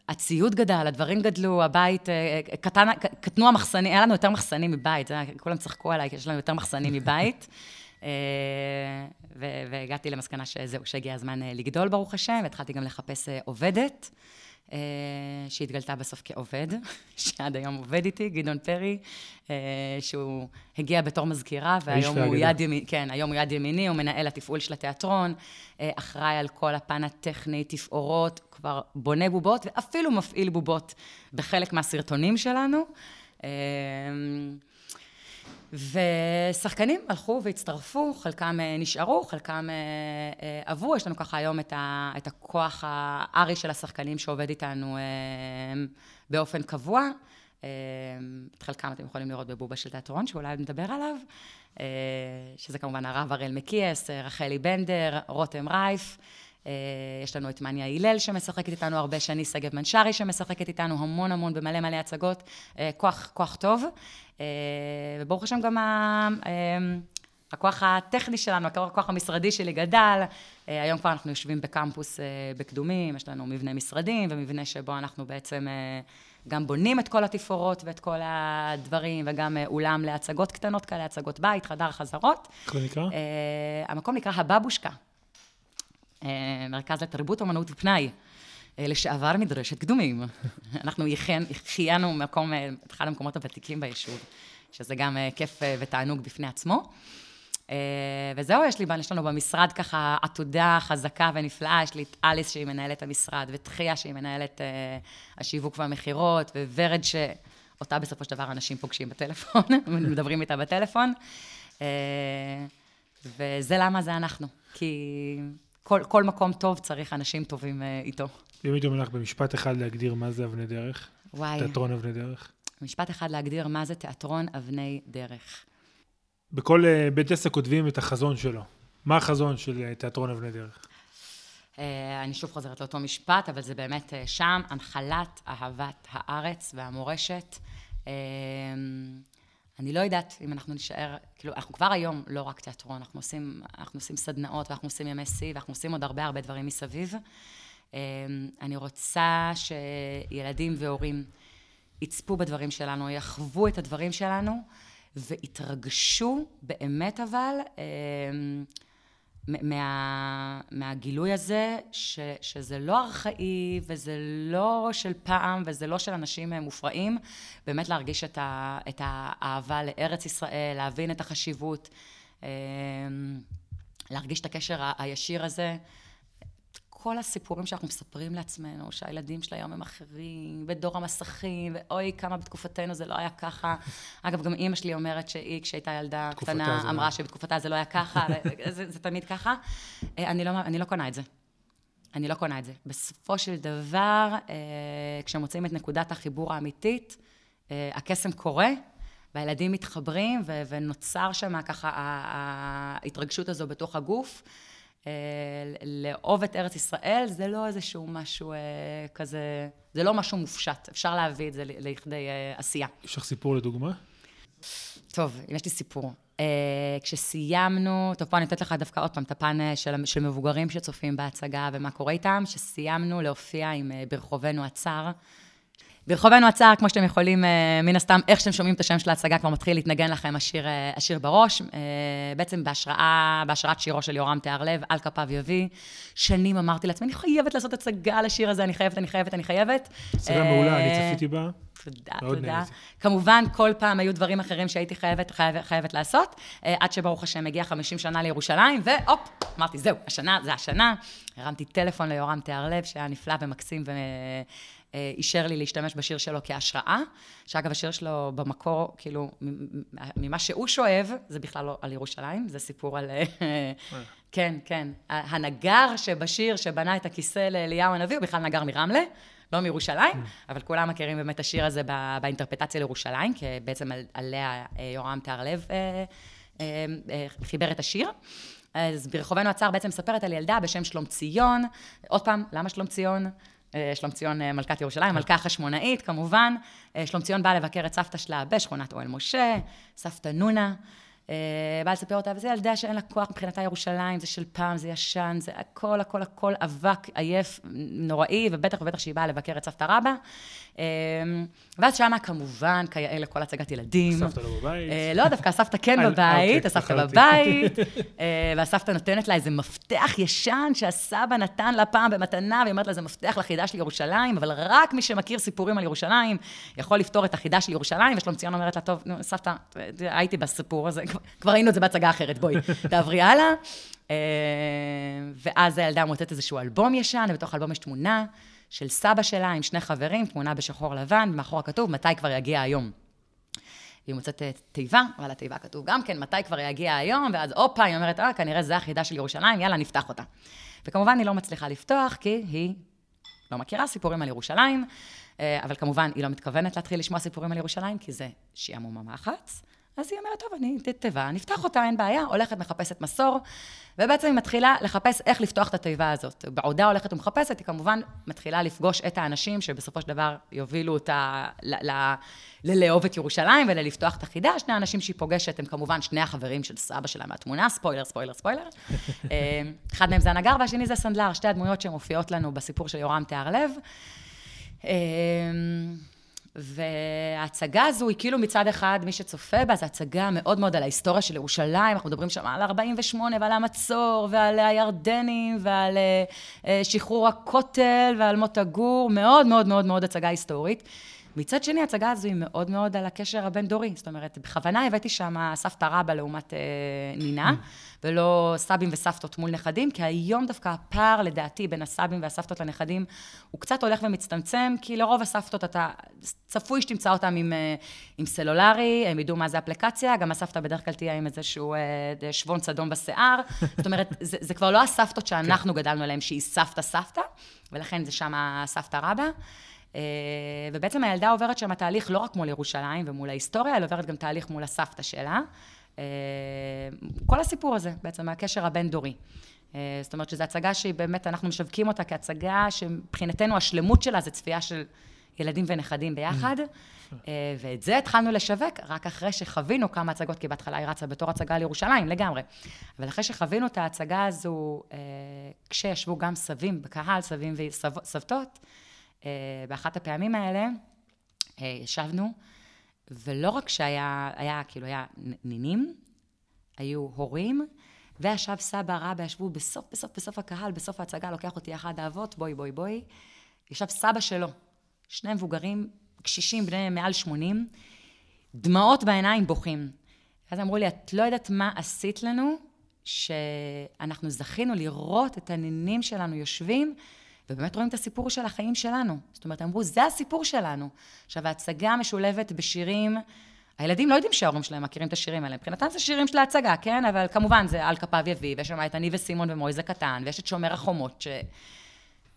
הציוד גדל, הדברים גדלו, הבית, אה, קטן, קטנו המחסנים, היה לנו יותר מחסנים מבית, כולם צחקו עליי, כי יש לנו יותר מחסנים מבית. והגעתי למסקנה שזהו, שהגיע הזמן לגדול, ברוך השם, והתחלתי גם לחפש עובדת, שהתגלתה בסוף כעובד, שעד היום עובד איתי, גדעון פרי, אה, שהוא הגיע בתור מזכירה, והיום הוא. יד ימיני, כן, היום הוא יד ימיני, הוא מנהל התפעול של התיאטרון, אה, אחראי על כל הפן הטכני, תפאורות, כבר בונה בובות, ואפילו מפעיל בובות בחלק מהסרטונים שלנו. ושחקנים הלכו והצטרפו, חלקם אה, נשארו, חלקם אה, אה, עברו, יש לנו ככה היום את, ה, את הכוח הארי של השחקנים שעובד איתנו באופן קבוע. את חלקם אתם יכולים לראות בבובה של תיאטרון, שאולי נדבר עליו, שזה כמובן הרב הראל מקיאס, רחלי בנדר, רותם רייף. אה, יש לנו את מניה הלל שמשחקת איתנו הרבה, שני שגב מנשרי שמשחקת איתנו המון המון במלא מלא הצגות. אה, כוח, כוח טוב. אה, וברוך השם גם ה... הכוח הטכני שלנו, הכוח המשרדי שלי גדל. היום כבר אנחנו יושבים בקמפוס בקדומים, יש לנו מבנה משרדים ומבנה שבו אנחנו בעצם גם בונים את כל התפאורות ואת כל הדברים, וגם אולם להצגות קטנות כאלה, הצגות בית, חדר חזרות. איך זה נקרא? המקום נקרא הבבושקה, מרכז לתרבות, אומנות ופנאי. אה, לשעבר מדרשת קדומים. אנחנו חיינו מקום, אה, את אחד המקומות הוותיקים ביישוב, שזה גם אה, כיף אה, ותענוג בפני עצמו. אה, וזהו, יש לי, יש לנו במשרד ככה עתודה חזקה ונפלאה, יש לי את אליס שהיא מנהלת המשרד, ותחיה שהיא מנהלת אה, השיווק והמכירות, וורד שאותה בסופו של דבר אנשים פוגשים בטלפון, מדברים איתה בטלפון. אה, וזה למה זה אנחנו, כי כל, כל מקום טוב צריך אנשים טובים אה, איתו. אם הייתי אומר לך במשפט אחד להגדיר מה זה אבני דרך, וואי, תיאטרון אבני דרך. משפט אחד להגדיר מה זה תיאטרון אבני דרך. בכל אה, בית עסק כותבים את החזון שלו. מה החזון של תיאטרון אבני דרך? אני שוב חוזרת לאותו משפט, אבל זה באמת שם, הנחלת אהבת הארץ והמורשת. אני לא יודעת אם אנחנו נישאר, כאילו, אנחנו כבר היום לא רק תיאטרון, אנחנו עושים, אנחנו עושים סדנאות ואנחנו עושים ימי שיא ואנחנו עושים עוד הרבה הרבה דברים מסביב. אמ, אני רוצה שילדים והורים יצפו בדברים שלנו, יחוו את הדברים שלנו ויתרגשו באמת אבל אמ, מה, מהגילוי הזה, ש, שזה לא ארכאי, וזה לא של פעם, וזה לא של אנשים מופרעים, באמת להרגיש את, ה, את האהבה לארץ ישראל, להבין את החשיבות, אמ, להרגיש את הקשר הישיר הזה. כל הסיפורים שאנחנו מספרים לעצמנו, שהילדים של היום הם אחרים, ודור המסכים, ואוי, כמה בתקופתנו זה לא היה ככה. אגב, גם אימא שלי אומרת שהיא, כשהייתה ילדה קטנה, אמרה לא. שבתקופתה זה לא היה ככה, זה, זה תמיד ככה. אה, אני לא, אני לא קונה את זה. אני לא קונה את זה. בסופו של דבר, אה, כשמוצאים את נקודת החיבור האמיתית, אה, הקסם קורה, והילדים מתחברים, ונוצר שם ככה ההתרגשות הזו בתוך הגוף. אה, לאהוב את ארץ ישראל, זה לא איזשהו משהו אה, כזה, זה לא משהו מופשט, אפשר להביא את זה לכדי אה, עשייה. יש לך סיפור לדוגמה? טוב, יש לי סיפור. כשסיימנו, טוב, פה אני נותנת לך דווקא עוד פעם את הפן של, של מבוגרים שצופים בהצגה ומה קורה איתם, שסיימנו להופיע עם ברחובנו הצר. ברחובנו הצער, כמו שאתם יכולים, אה, מן הסתם, איך שאתם שומעים את השם של ההצגה, כבר מתחיל להתנגן לכם השיר, אה, השיר בראש. אה, בעצם בהשראה, בהשראת שירו של יורם תיארלב, על כפיו יביא. שנים אמרתי לעצמי, אני חייבת לעשות הצגה על השיר הזה, אני חייבת, אני חייבת, אני חייבת. הצגה מעולה, אני צפיתי בה. תודה, תודה. כמובן, כל פעם היו דברים אחרים שהייתי חייבת, חייבת, חייבת לעשות, עד שברוך השם הגיע 50 שנה לירושלים, והופ, אמרתי, זהו, השנה, זה השנה. הרמתי טלפון ליורם תיארלב, שהיה נפלא ומקסים ו... אה, אישר לי להשתמש בשיר שלו כהשראה, שאגב, השיר שלו במקור, כאילו, ממה שהוא שואב, זה בכלל לא על ירושלים, זה סיפור על... אה, כן, כן. הנגר שבשיר שבנה את הכיסא לאליהו הנביא, הוא בכלל נגר מרמלה. לא מירושלים, אבל כולם מכירים באמת את השיר הזה באינטרפטציה לירושלים, כי בעצם עליה אה, יורם תיארלב חיבר את השיר. אז ברחובנו הצער בעצם מספרת על ילדה בשם שלום ציון. עוד פעם, למה שלום ציון? אה, שלומציון אה, מלכת ירושלים, מלכה חשמונאית כמובן. אה, שלומציון באה לבקר את סבתא שלה בשכונת אוהל משה, סבתא נונה. באה לספר אותה, וזה ילדה שאין לה כוח מבחינתה ירושלים, זה של פעם, זה ישן, זה הכל, הכל, הכל אבק, עייף, נוראי, ובטח ובטח שהיא באה לבקר את סבתא רבא. אמ, ואז שמה כמובן, כיאה לכל הצגת ילדים. סבתא לא בבית? לא, דווקא הסבתא כן בבית, אוקיי, הסבתא בבית, והסבתא נותנת לה איזה מפתח ישן שהסבא נתן לה פעם במתנה, והיא אומרת לה, זה מפתח לחידה של ירושלים, אבל רק מי שמכיר סיפורים על ירושלים יכול לפתור את החידה של ירושלים, ושלומציון אומרת לה, טוב, סבתא, הייתי בסיפור הזה, כבר ראינו את זה בהצגה אחרת, בואי, תעברי הלאה. ואז הילדה מוצאת איזשהו אלבום ישן, ובתוך האלבום יש תמונה. של סבא שלה עם שני חברים, תמונה בשחור לבן, ומאחורה כתוב, מתי כבר יגיע היום. והיא מוצאת תיבה, ועל התיבה כתוב גם כן, מתי כבר יגיע היום, ואז הופה, היא אומרת, אה, כנראה זו החידה של ירושלים, יאללה, נפתח אותה. וכמובן, היא לא מצליחה לפתוח, כי היא לא מכירה סיפורים על ירושלים, אה, אבל כמובן, היא לא מתכוונת להתחיל לשמוע סיפורים על ירושלים, כי זה שעמום המחץ. אז היא אומרת, טוב, אני תיבה, נפתח אותה, אין בעיה, הולכת, מחפשת מסור, ובעצם היא מתחילה לחפש איך לפתוח את התיבה הזאת. בעודה הולכת ומחפשת, היא כמובן מתחילה לפגוש את האנשים שבסופו של דבר יובילו אותה ללאהוב את ירושלים וללפתוח את החידה. שני האנשים שהיא פוגשת הם כמובן שני החברים של סבא שלה מהתמונה, ספוילר, ספוילר, ספוילר. אה, אחד מהם זה הנגר והשני זה סנדלר, שתי הדמויות שמופיעות לנו בסיפור של יורם תיארלב. אה, וההצגה הזו היא כאילו מצד אחד, מי שצופה בה, זו הצגה מאוד מאוד על ההיסטוריה של ירושלים, אנחנו מדברים שם על 48' ועל המצור, ועל הירדנים, ועל אה, שחרור הכותל, ועל מוטה גור, מאוד מאוד מאוד מאוד הצגה היסטורית. מצד שני, ההצגה הזו היא מאוד מאוד על הקשר הבין-דורי. זאת אומרת, בכוונה הבאתי שם סבתא רבא לעומת אה, נינה, ולא סבים וסבתות מול נכדים, כי היום דווקא הפער, לדעתי, בין הסבים והסבתות לנכדים, הוא קצת הולך ומצטמצם, כי לרוב הסבתות, אתה צפוי שתמצא אותם עם, אה, עם סלולרי, הם ידעו מה זה אפליקציה, גם הסבתא בדרך כלל תהיה עם איזשהו אה, שבון צדום בשיער. זאת אומרת, זה, זה כבר לא הסבתות שאנחנו כן. גדלנו עליהן, שהיא סבתא-סבתא, ולכן זה שם הסבתא רבא. אה, ובעצם הילדה עוברת שם תהליך לא רק מול ירושלים ומול ההיסטוריה, אלא עוברת גם תהליך מול הסבתא שלה. כל הסיפור הזה, בעצם, הקשר הבין-דורי. זאת אומרת שזו הצגה שהיא באמת, אנחנו משווקים אותה כהצגה שמבחינתנו השלמות שלה זה צפייה של ילדים ונכדים ביחד. אה, ואת זה התחלנו לשווק רק אחרי שחווינו כמה הצגות, כי בהתחלה היא רצה בתור הצגה לירושלים לגמרי. אבל אחרי שחווינו את ההצגה הזו, אה, כשישבו גם סבים בקהל, סבים וסבתות, אה, באחת הפעמים האלה, ישבנו, ולא רק שהיה, היה, כאילו, היה נינים, היו הורים, וישב סבא רבא, ישבו בסוף, בסוף, בסוף הקהל, בסוף ההצגה, לוקח אותי אחד האבות, בואי, בואי, בואי. ישב סבא שלו, שני מבוגרים קשישים בני מעל 80, דמעות בעיניים בוכים. אז אמרו לי, את לא יודעת מה עשית לנו, שאנחנו זכינו לראות את הנינים שלנו יושבים, ובאמת רואים את הסיפור של החיים שלנו. זאת אומרת, אמרו, זה הסיפור שלנו. עכשיו, ההצגה משולבת בשירים, הילדים לא יודעים שההורים שלהם מכירים את השירים האלה. מבחינתם זה שירים של ההצגה, כן? אבל כמובן, זה על כפיו יביא, ויש שם את אני וסימון ומויז הקטן, ויש את שומר החומות, ש...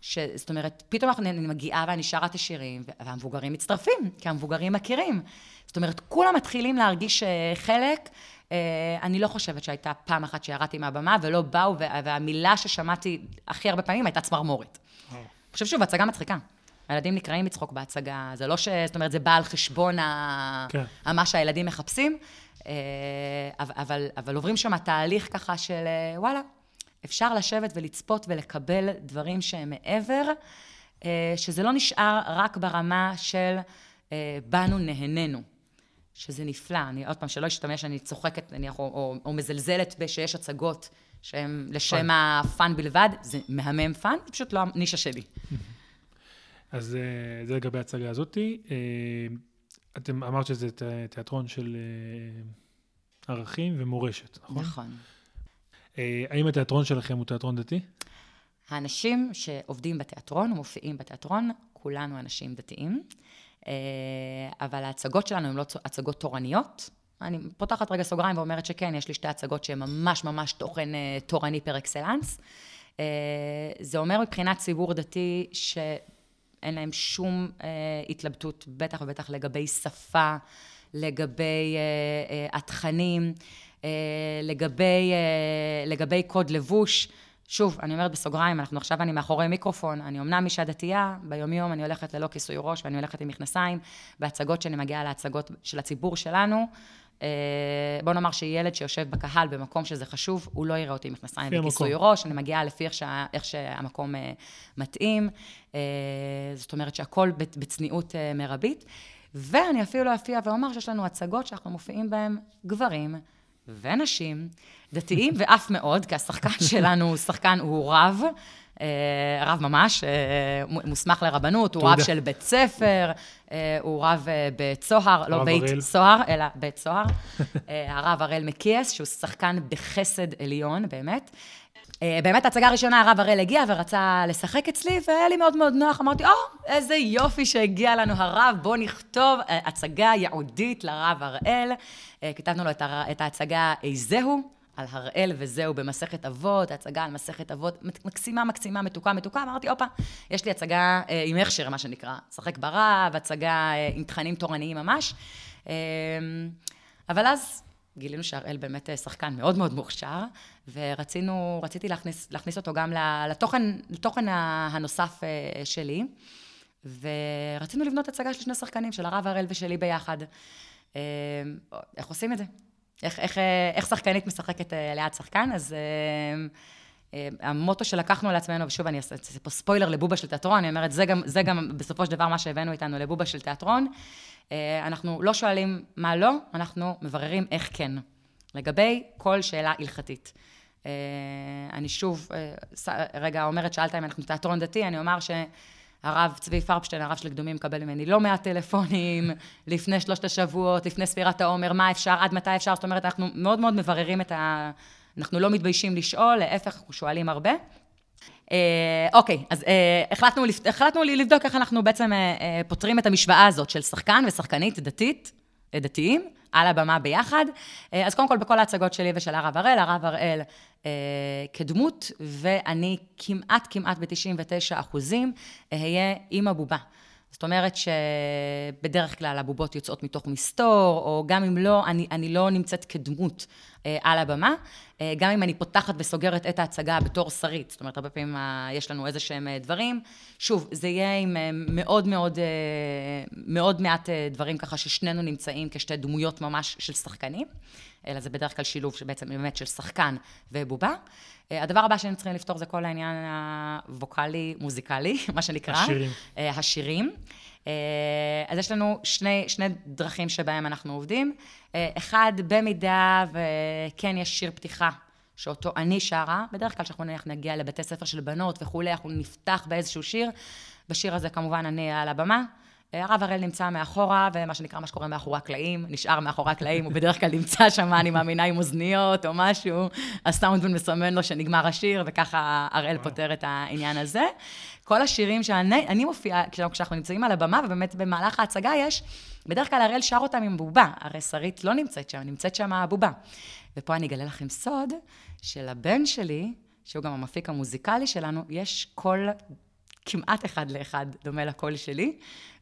ש... זאת אומרת, פתאום אני מגיעה ואני שרה את השירים, והמבוגרים מצטרפים, כי המבוגרים מכירים. זאת אומרת, כולם מתחילים להרגיש אה, חלק. אה, אני לא חושבת שהייתה פעם אחת שירדתי מהבמה ולא באו, והמילה ששמעתי הכי הרבה פעמים הייתה צמרמורת. אני חושבת שוב, הצגה מצחיקה. הילדים נקראים לצחוק בהצגה, זה לא ש... זאת אומרת, זה בא על חשבון ה... כן. מה שהילדים מחפשים, אה, אבל, אבל עוברים שם תהליך ככה של וואלה, אפשר לשבת ולצפות ולקבל דברים שהם מעבר, אה, שזה לא נשאר רק ברמה של אה, באנו, נהנינו. שזה נפלא. אני עוד פעם, שלא אשתמש, אני צוחקת, נניח, או, או, או מזלזלת בשיש הצגות שהן לשם ה fun בלבד, זה מהמם fun, זה פשוט לא הנישה שלי. אז אה, זה לגבי ההצגה הזאתי. אתם אמרת שזה תיאטרון של ערכים ומורשת, נכון? נכון. אה, האם התיאטרון שלכם הוא תיאטרון דתי? האנשים שעובדים בתיאטרון ומופיעים בתיאטרון, כולנו אנשים דתיים, אה, אבל ההצגות שלנו הן לא הצגות תורניות. אני פותחת רגע סוגריים ואומרת שכן, יש לי שתי הצגות שהן ממש ממש תוכן אה, תורני פר אקסלנס. זה אומר מבחינת ציבור דתי שאין להם שום התלבטות, בטח ובטח לגבי שפה, לגבי התכנים. אה, לגבי, אה, לגבי קוד לבוש. שוב, אני אומרת בסוגריים, אנחנו עכשיו, אני מאחורי מיקרופון, אני אמנם אישה דתייה, ביומיום אני הולכת ללא כיסוי ראש ואני הולכת עם מכנסיים, בהצגות שאני מגיעה להצגות של הציבור שלנו. אה, בוא נאמר שילד שיושב בקהל במקום שזה חשוב, הוא לא יראה אותי עם מכנסיים וכיסוי ראש, אני מגיעה לפי איך, שה, איך שהמקום מתאים, זאת אומרת שהכל בצניעות מרבית, ואני אפילו לא אפיע ואומר שיש לנו הצגות שאנחנו מופיעים בהן גברים, ונשים, דתיים ואף מאוד, כי השחקן שלנו הוא שחקן, הוא רב. אה, רב ממש, אה, מוסמך לרבנות, הוא רב של בית ספר, אה, הוא רב בית סוהר, לא בית סוהר, אלא בית סוהר. הרב הראל מקיאס, שהוא שחקן בחסד עליון, באמת. באמת, ההצגה הראשונה, הרב הראל הגיע ורצה לשחק אצלי, והיה לי מאוד מאוד נוח. אמרתי, או, oh, איזה יופי שהגיע לנו הרב, בואו נכתוב הצגה ייעודית לרב הראל. כתבנו לו את ההצגה איזהו, על הראל וזהו במסכת אבות, הצגה על מסכת אבות, מקסימה, מקסימה, מתוקה, מתוקה. אמרתי, הופה, יש לי הצגה אה, עם הכשר, מה שנקרא, שחק ברב, הצגה אה, עם תכנים תורניים ממש. אה, אבל אז גילינו שהראל באמת אה, שחקן מאוד מאוד מוכשר, ורצינו, רציתי להכניס, להכניס אותו גם לתוכן, לתוכן הנוסף אה, שלי, ורצינו לבנות הצגה של שני שחקנים, של הרב הראל ושלי ביחד. אה, איך עושים את זה? איך, איך, איך שחקנית משחקת ליד שחקן? אז המוטו שלקחנו על עצמנו, ושוב, אני אעשה פה ספוילר לבובה של תיאטרון, אני אומרת, זה גם, זה גם בסופו של דבר מה שהבאנו איתנו לבובה של תיאטרון. אה, אנחנו לא שואלים מה לא, אנחנו מבררים איך כן, לגבי כל שאלה הלכתית. אה, אני שוב, אה, רגע אומרת, שאלת אם אנחנו תיאטרון דתי, אני אומר שהרב צבי פרפשטיין, הרב של קדומים, מקבל ממני לא מעט טלפונים לפני שלושת השבועות, לפני ספירת העומר, מה אפשר, עד מתי אפשר, זאת אומרת, אנחנו מאוד מאוד מבררים את ה... אנחנו לא מתביישים לשאול, להפך, אנחנו שואלים הרבה. אה, אוקיי, אז אה, החלטנו, החלטנו לבדוק איך אנחנו בעצם אה, פותרים את המשוואה הזאת של שחקן ושחקנית דתית, דתיים, על הבמה ביחד. אז קודם כל, בכל ההצגות שלי ושל הרב הראל, הרב הראל כדמות, ואני כמעט, כמעט ב-99 אחוזים אהיה אימא בובה. זאת אומרת שבדרך כלל הבובות יוצאות מתוך מסתור, או גם אם לא, אני, אני לא נמצאת כדמות אה, על הבמה. אה, גם אם אני פותחת וסוגרת את ההצגה בתור שרית, זאת אומרת, הרבה פעמים אה, יש לנו איזה שהם אה, דברים. שוב, זה יהיה עם אה, מאוד מאוד, אה, מאוד מעט אה, דברים ככה ששנינו נמצאים כשתי דמויות ממש של שחקנים, אלא זה בדרך כלל שילוב שבעצם באמת של שחקן ובובה. אה, הדבר הבא שהיינו צריכים לפתור זה כל העניין הווקאלי-מוזיקלי, מה שנקרא. השירים. אה, השירים. אה, אז יש לנו שני, שני דרכים שבהם אנחנו עובדים. אה, אחד, במידה וכן יש שיר פתיחה שאותו אני שרה, בדרך כלל כשאנחנו נניח נגיע לבתי ספר של בנות וכולי, אנחנו נפתח באיזשהו שיר. בשיר הזה כמובן אני על הבמה. הרב הראל נמצא מאחורה, ומה שנקרא, מה שקורה מאחורי הקלעים, נשאר מאחורי הקלעים, הוא בדרך כלל נמצא שם, אני מאמינה, עם אוזניות או משהו, הסאונדמן מסמן לו שנגמר השיר, וככה הראל פותר את העניין הזה. כל השירים שאני מופיעה, כשאנחנו נמצאים על הבמה, ובאמת במהלך ההצגה יש, בדרך כלל הראל שר אותם עם בובה, הרי שרית לא נמצאת שם, נמצאת שם הבובה. ופה אני אגלה לכם סוד, שלבן שלי, שהוא גם המפיק המוזיקלי שלנו, יש קול כמעט אחד לאחד דומה לקול שלי,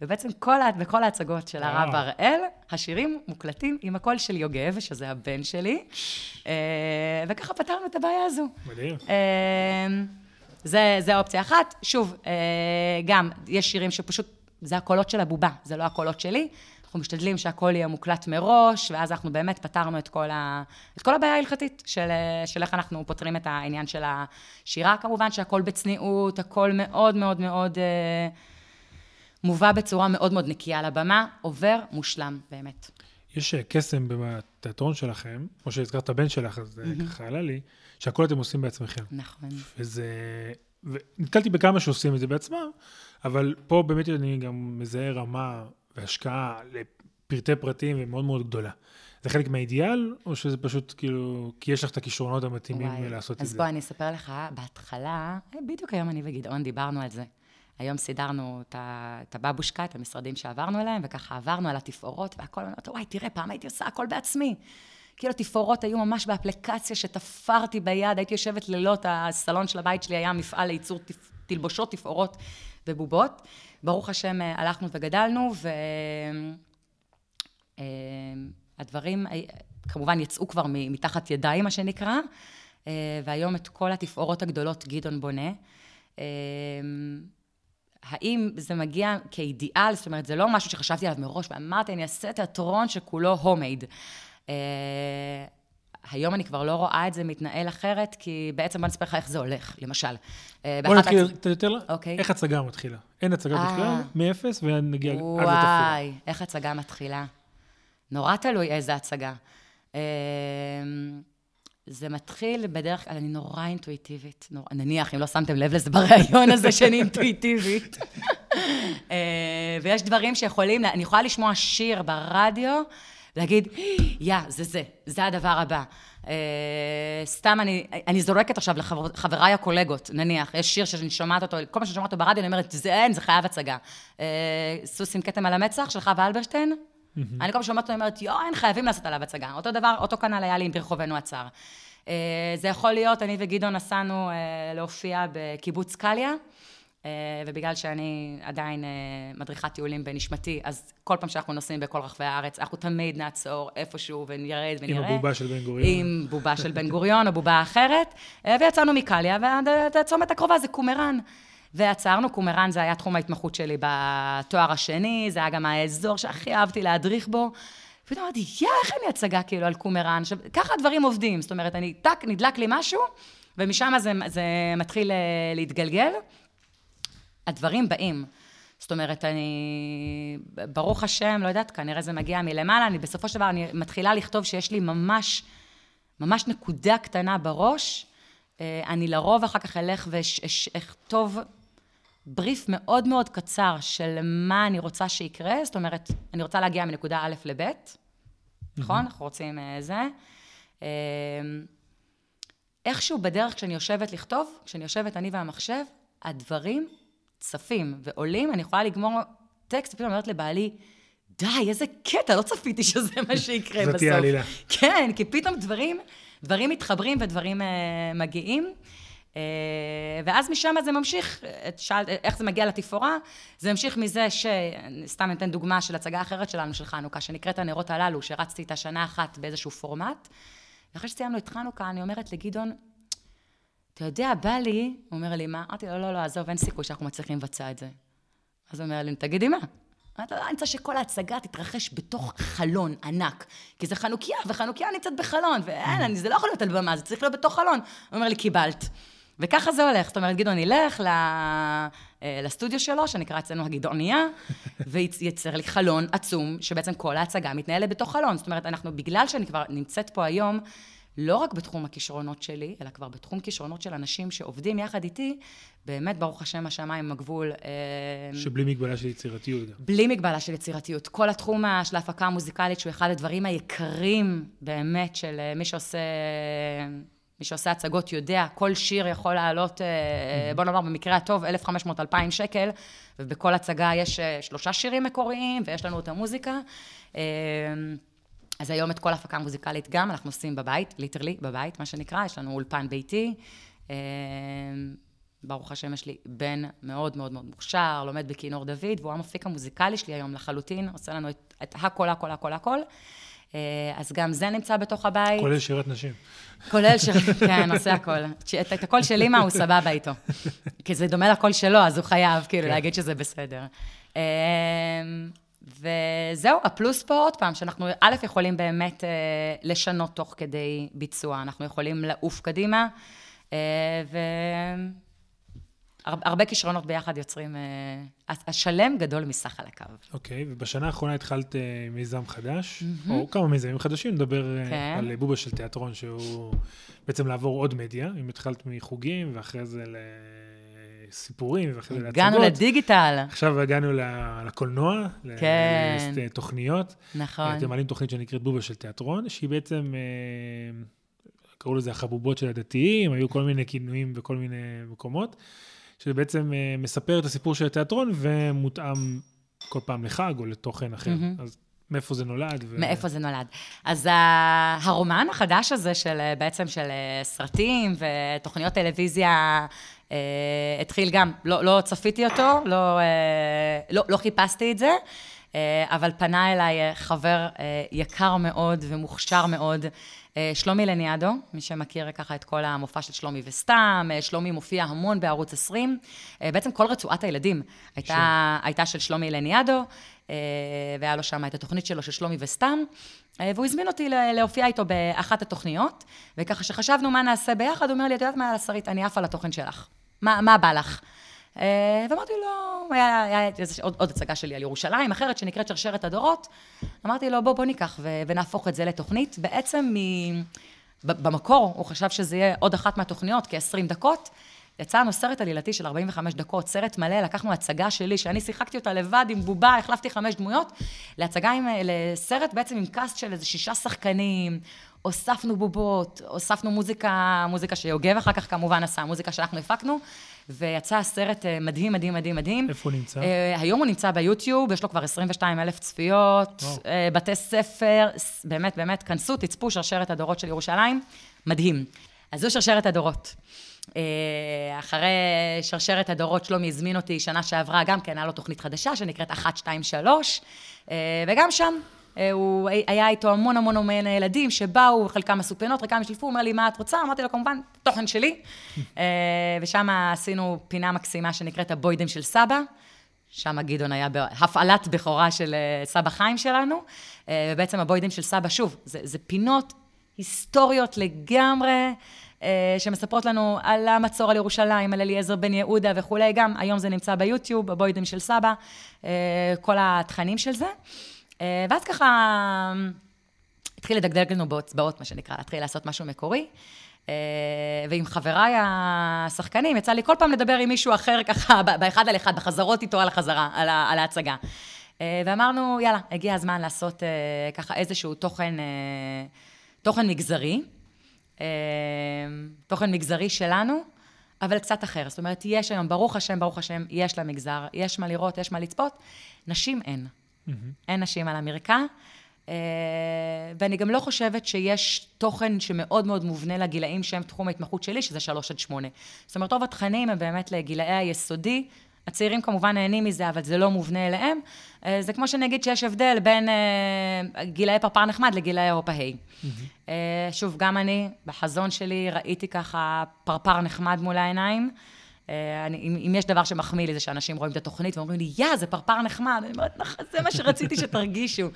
ובעצם כל, בכל ההצגות של הרב הראל, השירים מוקלטים עם הקול של יוגב, שזה הבן שלי, אה, וככה פתרנו את הבעיה הזו. מדהים. אה, זה, זה אופציה אחת. שוב, אה, גם, יש שירים שפשוט, זה הקולות של הבובה, זה לא הקולות שלי. אנחנו משתדלים שהכל יהיה מוקלט מראש, ואז אנחנו באמת פתרנו את כל, ה, את כל הבעיה ההלכתית של, של איך אנחנו פותרים את העניין של השירה. כמובן שהכל בצניעות, הכל מאוד מאוד מאוד אה, מובא בצורה מאוד מאוד נקייה לבמה, עובר מושלם, באמת. יש אה, קסם בתיאטרון שלכם, כמו שהזכרת את הבן שלך, אז זה ככה עלה לי, שהכל אתם עושים בעצמכם. נכון. וזה... ונתקלתי בכמה שעושים את זה בעצמם, אבל פה באמת אני גם מזהה רמה והשקעה לפרטי פרטים ומאוד מאוד גדולה. זה חלק מהאידיאל, או שזה פשוט כאילו, כי יש לך את הכישרונות המתאימים וואי, לעשות את זה? אז בוא, אני אספר לך, בהתחלה, אה, בדיוק היום אני וגדעון דיברנו על זה. היום סידרנו את הבבושקה, את המשרדים שעברנו אליהם, וככה עברנו על התפאורות והכל, ואמרתי, וואי, תראה, פעם הייתי עושה הכל בעצמי. כאילו התפאורות היו ממש באפליקציה שתפרתי ביד, הייתי יושבת לילות, הסלון של הבית שלי היה מפעל לייצור תלבושות, תפאורות ובובות. ברוך השם, אה, הלכנו וגדלנו, והדברים אה, כמובן יצאו כבר מתחת ידיים, מה שנקרא, אה, והיום את כל התפאורות הגדולות גדעון בונה. האם זה מגיע כאידיאל, זאת אומרת, זה לא משהו שחשבתי עליו מראש, ואמרתי, אני אעשה תיאטרון שכולו הומייד. היום אני כבר לא רואה את זה מתנהל אחרת, כי בעצם בוא נספר לך איך זה הולך, למשל. אה, בוא נתחיל קצת יותר, אוקיי. איך הצגה מתחילה? אין הצגה אה. בכלל, מאפס, ונגיע עד לתפקיד. וואי, איך הצגה מתחילה. נורא תלוי איזה הצגה. אמ, זה מתחיל בדרך כלל, אני נורא אינטואיטיבית. נניח, אם לא שמתם לב לזה בריאיון הזה שאני אינטואיטיבית. אה, ויש דברים שיכולים, אני יכולה לשמוע שיר ברדיו, להגיד, יא, זה זה, זה הדבר הבא. Uh, סתם אני, אני זורקת עכשיו לחבריי הקולגות, נניח, יש שיר שאני שומעת אותו, כל מה שאני שומעת אותו ברדיו, אני אומרת, זה אין, זה חייב הצגה. Uh, סוס עם כתם על המצח של חווה אלברשטיין, mm-hmm. אני כל פעם שומעת אותו, אומרת, יואו, אין, חייבים לעשות עליו הצגה. אותו דבר, אותו כנ"ל היה לי עם ברחובנו הצר. Uh, זה יכול להיות, אני וגדעון נסענו uh, להופיע בקיבוץ קליה. אה, ובגלל שאני עדיין אה, מדריכת טיולים בנשמתי, אז כל פעם שאנחנו נוסעים בכל רחבי הארץ, אנחנו תמיד נעצור איפשהו ונרד ונראה. עם הבובה של בן גוריון. עם בובה של בן גוריון או בובה אחרת. אה, ויצאנו מקליה, והצומת הקרובה זה קומראן. ועצרנו, קומראן זה היה תחום ההתמחות שלי בתואר השני, זה היה גם האזור שהכי אהבתי להדריך בו. ופתאום אמרתי, יא, איך לי הצגה כאילו על קומראן? עכשיו, ככה הדברים עובדים, זאת אומרת, אני, טאק, נדלק לי משהו, ומשם זה, זה מתחיל להתגלגל. הדברים באים. זאת אומרת, אני, ברוך השם, לא יודעת, כנראה זה מגיע מלמעלה, אני בסופו של דבר, אני מתחילה לכתוב שיש לי ממש, ממש נקודה קטנה בראש. אה, אני לרוב אחר כך אלך ואכתוב בריף מאוד מאוד קצר של מה אני רוצה שיקרה, זאת אומרת, אני רוצה להגיע מנקודה א' לב', נכון? אנחנו רוצים אה, זה. אה, איכשהו בדרך כשאני יושבת לכתוב, כשאני יושבת אני והמחשב, הדברים צפים ועולים, אני יכולה לגמור טקסט, ופתאום אומרת לבעלי, די, איזה קטע, לא צפיתי שזה מה שיקרה בסוף. זאת תהיה עלילה. כן, כי פתאום דברים, דברים מתחברים ודברים uh, מגיעים. ואז משם זה ממשיך, שאלת איך זה מגיע לתפאורה, זה ממשיך מזה ש... סתם אתן דוגמה של הצגה אחרת שלנו, של חנוכה, שנקראת הנרות הללו, שרצתי איתה שנה אחת באיזשהו פורמט. ואחרי שסיימנו את חנוכה, אני אומרת לגדעון, אתה יודע, בא לי, הוא אומר לי, מה? אמרתי לו, לא, לא, עזוב, אין סיכוי שאנחנו מצליחים לבצע את זה. אז הוא אומר לי, תגידי מה? אמרתי לו, אני רוצה שכל ההצגה תתרחש בתוך חלון ענק. כי זה חנוכיה, וחנוכיה נמצאת בחלון, ואין, זה לא יכול להיות על במה, זה צריך להיות בתוך חלון. הוא אומר לי, קיבלת. וככה זה הולך. זאת אומרת, גדעון ילך אה, לסטודיו שלו, שנקרא אצלנו הגדעונייה, וייצר לי חלון עצום, שבעצם כל ההצגה מתנהלת בתוך חלון. זאת אומרת, אנחנו, בגלל שאני כבר נמצאת פה היום, לא רק בתחום הכישרונות שלי, אלא כבר בתחום כישרונות של אנשים שעובדים יחד איתי, באמת, ברוך השם, השמיים הגבול. אה, שבלי מגבלה של יצירתיות גם. בלי מגבלה של יצירתיות. כל התחום של ההפקה המוזיקלית, שהוא אחד הדברים היקרים באמת של אה, מי שעושה... מי שעושה הצגות יודע, כל שיר יכול לעלות. בוא נאמר, במקרה הטוב, 1,500-2,000 שקל, ובכל הצגה יש שלושה שירים מקוריים, ויש לנו את המוזיקה. אז היום את כל ההפקה המוזיקלית גם, אנחנו עושים בבית, ליטרלי, בבית, מה שנקרא, יש לנו אולפן ביתי. אה, ברוך השם, יש לי בן מאוד מאוד מאוד מוכשר, לומד בכינור דוד, והוא המפיק המוזיקלי שלי היום לחלוטין, עושה לנו את, את הכל, הכל, הכל, הכל. אה, אז גם זה נמצא בתוך הבית. כולל שירת נשים. כולל שירת, כן, עושה הכל. את, את הקול של אימא הוא סבבה איתו. כי זה דומה לקול שלו, אז הוא חייב כאילו כן. להגיד שזה בסדר. וזהו, הפלוס פה עוד פעם, שאנחנו א', יכולים באמת אה, לשנות תוך כדי ביצוע, אנחנו יכולים לעוף קדימה, אה, והרבה כישרונות ביחד יוצרים, אה, השלם גדול מסך על הקו. אוקיי, okay, ובשנה האחרונה התחלת אה, מיזם חדש, mm-hmm. או כמה מיזמים חדשים, נדבר אה, כן. על בובה של תיאטרון, שהוא בעצם לעבור עוד מדיה, אם התחלת מחוגים, ואחרי זה ל... סיפורים, ואחרי זה להצגות. הגענו לדיגיטל. עכשיו הגענו לקולנוע, כן. לתוכניות. נכון. אתם מעלים תוכנית שנקראת בובה של תיאטרון, שהיא בעצם, אה, קראו לזה החבובות של הדתיים, היו כל מיני כינויים בכל מיני מקומות, שבעצם אה, מספר את הסיפור של התיאטרון ומותאם כל פעם לחג או לתוכן אחר. Mm-hmm. אז מאיפה זה נולד? ו... מאיפה זה נולד. אז הרומן החדש הזה של בעצם של אה, סרטים ותוכניות טלוויזיה אה, התחיל גם, לא, לא צפיתי אותו, לא, אה, לא, לא חיפשתי את זה, אה, אבל פנה אליי חבר יקר מאוד ומוכשר מאוד, שלומי לניאדו, מי שמכיר ככה את כל המופע של שלומי וסתם, שלומי מופיע המון בערוץ 20. בעצם כל רצועת הילדים הייתה, הייתה של שלומי לניאדו, והיה לו שם את התוכנית שלו של שלומי וסתם. והוא הזמין אותי להופיע איתו באחת התוכניות, וככה שחשבנו מה נעשה ביחד, הוא אומר לי, את יודעת מה, שרית, אני עפה לתוכן שלך. מה, מה בא לך? אה, ואמרתי לו, היה, היה עוד, עוד הצגה שלי על ירושלים, אחרת שנקראת שרשרת הדורות. אמרתי לו, בוא, בוא ניקח ו, ונהפוך את זה לתוכנית. בעצם מ... במקור הוא חשב שזה יהיה עוד אחת מהתוכניות, כ-20 דקות. יצא לנו סרט עלילתי של 45 דקות, סרט מלא, לקחנו הצגה שלי, שאני שיחקתי אותה לבד עם בובה, החלפתי חמש דמויות, להצגה עם, לסרט בעצם עם קאסט של איזה שישה שחקנים, הוספנו בובות, הוספנו מוזיקה, מוזיקה שיוגב אחר כך כמובן עשה, מוזיקה שאנחנו הפקנו, ויצא סרט אה, מדהים, מדהים, מדהים, מדהים. איפה הוא נמצא? Uh, היום הוא נמצא ביוטיוב, יש לו כבר 22 אלף צפיות, uh, בתי ספר, באמת, באמת, כנסו, תצפו, שרשרת הדורות של ירושלים, מדהים. אז זו שרשרת הדורות. אחרי שרשרת הדורות, שלומי הזמין אותי שנה שעברה, גם כן, היה לו תוכנית חדשה שנקראת 1, 2, 3, וגם שם אה, הוא היה איתו המון המון המון ילדים שבאו, חלקם עשו פינות, חלקם השתלפו, הוא אומר לי, מה את רוצה? אמרתי לו, כמובן, תוכן שלי. אה, ושם עשינו פינה מקסימה שנקראת הבוידם של סבא. שם גדעון היה בהפעלת בכורה של אה, סבא חיים שלנו. ובעצם הבוידם של סבא, שוב, זה, זה פינות היסטוריות לגמרי. שמספרות לנו על המצור על ירושלים, על אליעזר בן יהודה וכולי, גם היום זה נמצא ביוטיוב, הבוידם של סבא, כל התכנים של זה. אה, ואז ככה התחיל לדגדג לנו באצבעות, מה שנקרא, להתחיל לעשות משהו מקורי. אה, ועם חבריי השחקנים, יצא לי כל פעם לדבר עם מישהו אחר ככה, באחד על אחד, בחזרות איתו על החזרה, על, ההצגה. אה, ואמרנו, יאללה, הגיע הזמן לעשות ככה איזשהו תוכן, תוכן מגזרי, תוכן מגזרי שלנו, אבל קצת אחר. זאת אומרת, יש היום, ברוך השם, ברוך השם, יש למגזר, יש מה לראות, יש מה לצפות, נשים אין. Mm-hmm. אין נשים על המרקע. אה, ואני גם לא חושבת שיש תוכן שמאוד מאוד מובנה לגילאים שהם תחום ההתמחות שלי, שזה שלוש עד שמונה. זאת אומרת, רוב התכנים הם באמת לגילאי היסודי. הצעירים כמובן נהנים מזה, אבל זה לא מובנה אליהם. אה, זה כמו שאני אגיד שיש הבדל בין אה, גילאי פרפר נחמד לגילאי אירופה ה'. Mm-hmm. שוב, גם אני, בחזון שלי, ראיתי ככה פרפר נחמד מול העיניים. אני, אם, אם יש דבר שמחמיא לי, זה שאנשים רואים את התוכנית ואומרים לי, יא, זה פרפר נחמד. אני אומרת, נכון, זה מה שרציתי שתרגישו.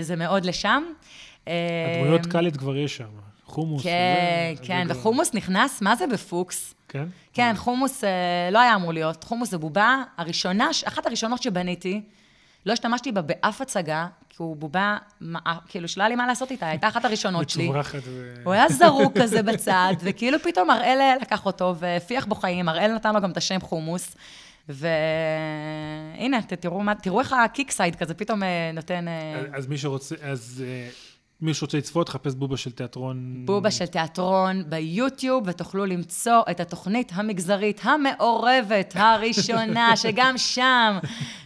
זה מאוד לשם. הדמויות קאלית כבר יש שם. חומוס. כן, וזה, כן, וחומוס נכנס, מה זה בפוקס? כן? כן, חומוס אה, לא היה אמור להיות. חומוס זה בובה הראשונה, אחת הראשונות שבניתי, לא השתמשתי בה באף הצגה, כי הוא בובה, מה, כאילו, שלא היה לי מה לעשות איתה, הייתה אחת הראשונות שלי. מצוברחת ו... הוא היה זרוק כזה בצד, וכאילו פתאום הראל לקח אותו והפיח בו חיים, הראל נתן לו גם את השם חומוס. והנה, תראו, תראו איך הקיקסייד כזה פתאום אה, נותן... אה, אז מי שרוצה, אז מי שרוצה לצפות, חפש בובה של תיאטרון. בובה של תיאטרון ביוטיוב, ותוכלו למצוא את התוכנית המגזרית המעורבת הראשונה, שגם שם,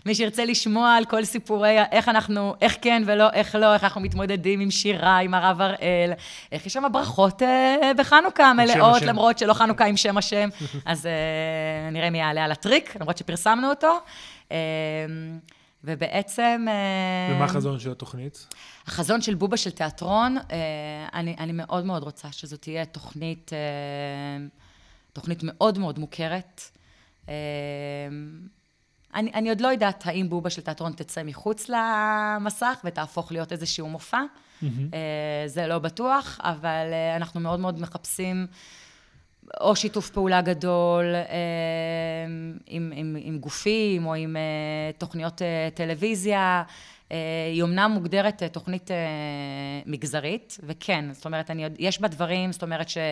מי שירצה לשמוע על כל סיפורי איך אנחנו, איך כן ולא, איך לא, איך אנחנו מתמודדים עם שירה, עם הרב הראל, איך יש שם ברכות אה, בחנוכה מלאות, למרות שלא חנוכה עם שם השם, אז אה, נראה מי יעלה על הטריק, למרות שפרסמנו אותו. אה, ובעצם... ומה החזון של התוכנית? החזון של בובה של תיאטרון, אה, אני, אני מאוד מאוד רוצה שזו תהיה תוכנית, אה, תוכנית מאוד מאוד מוכרת. אני, אני עוד לא יודעת האם בובה של תיאטרון תצא מחוץ למסך ותהפוך להיות איזשהו מופע. Mm-hmm. זה לא בטוח, אבל אנחנו מאוד מאוד מחפשים או שיתוף פעולה גדול עם, עם, עם גופים או עם תוכניות טלוויזיה. אה, היא אומנם מוגדרת תוכנית מגזרית, וכן, זאת אומרת, אני, יש בה דברים, זאת אומרת שהם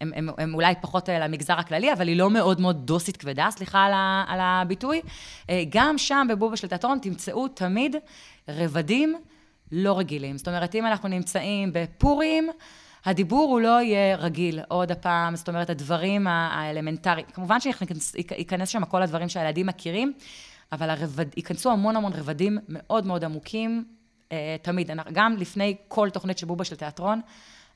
הם, הם אולי פחות למגזר הכללי, אבל היא לא מאוד מאוד דוסית כבדה, סליחה על, ה, על הביטוי. גם שם, בבובה של תיאטרון, תמצאו תמיד רבדים לא רגילים. זאת אומרת, אם אנחנו נמצאים בפורים, הדיבור הוא לא יהיה רגיל, עוד הפעם, זאת אומרת, הדברים האלמנטריים. כמובן שייכנס שם כל הדברים שהילדים מכירים, אבל הרבד, ייכנסו המון המון רבדים מאוד מאוד עמוקים, אה, תמיד. גם לפני כל תוכנית של בובה של תיאטרון,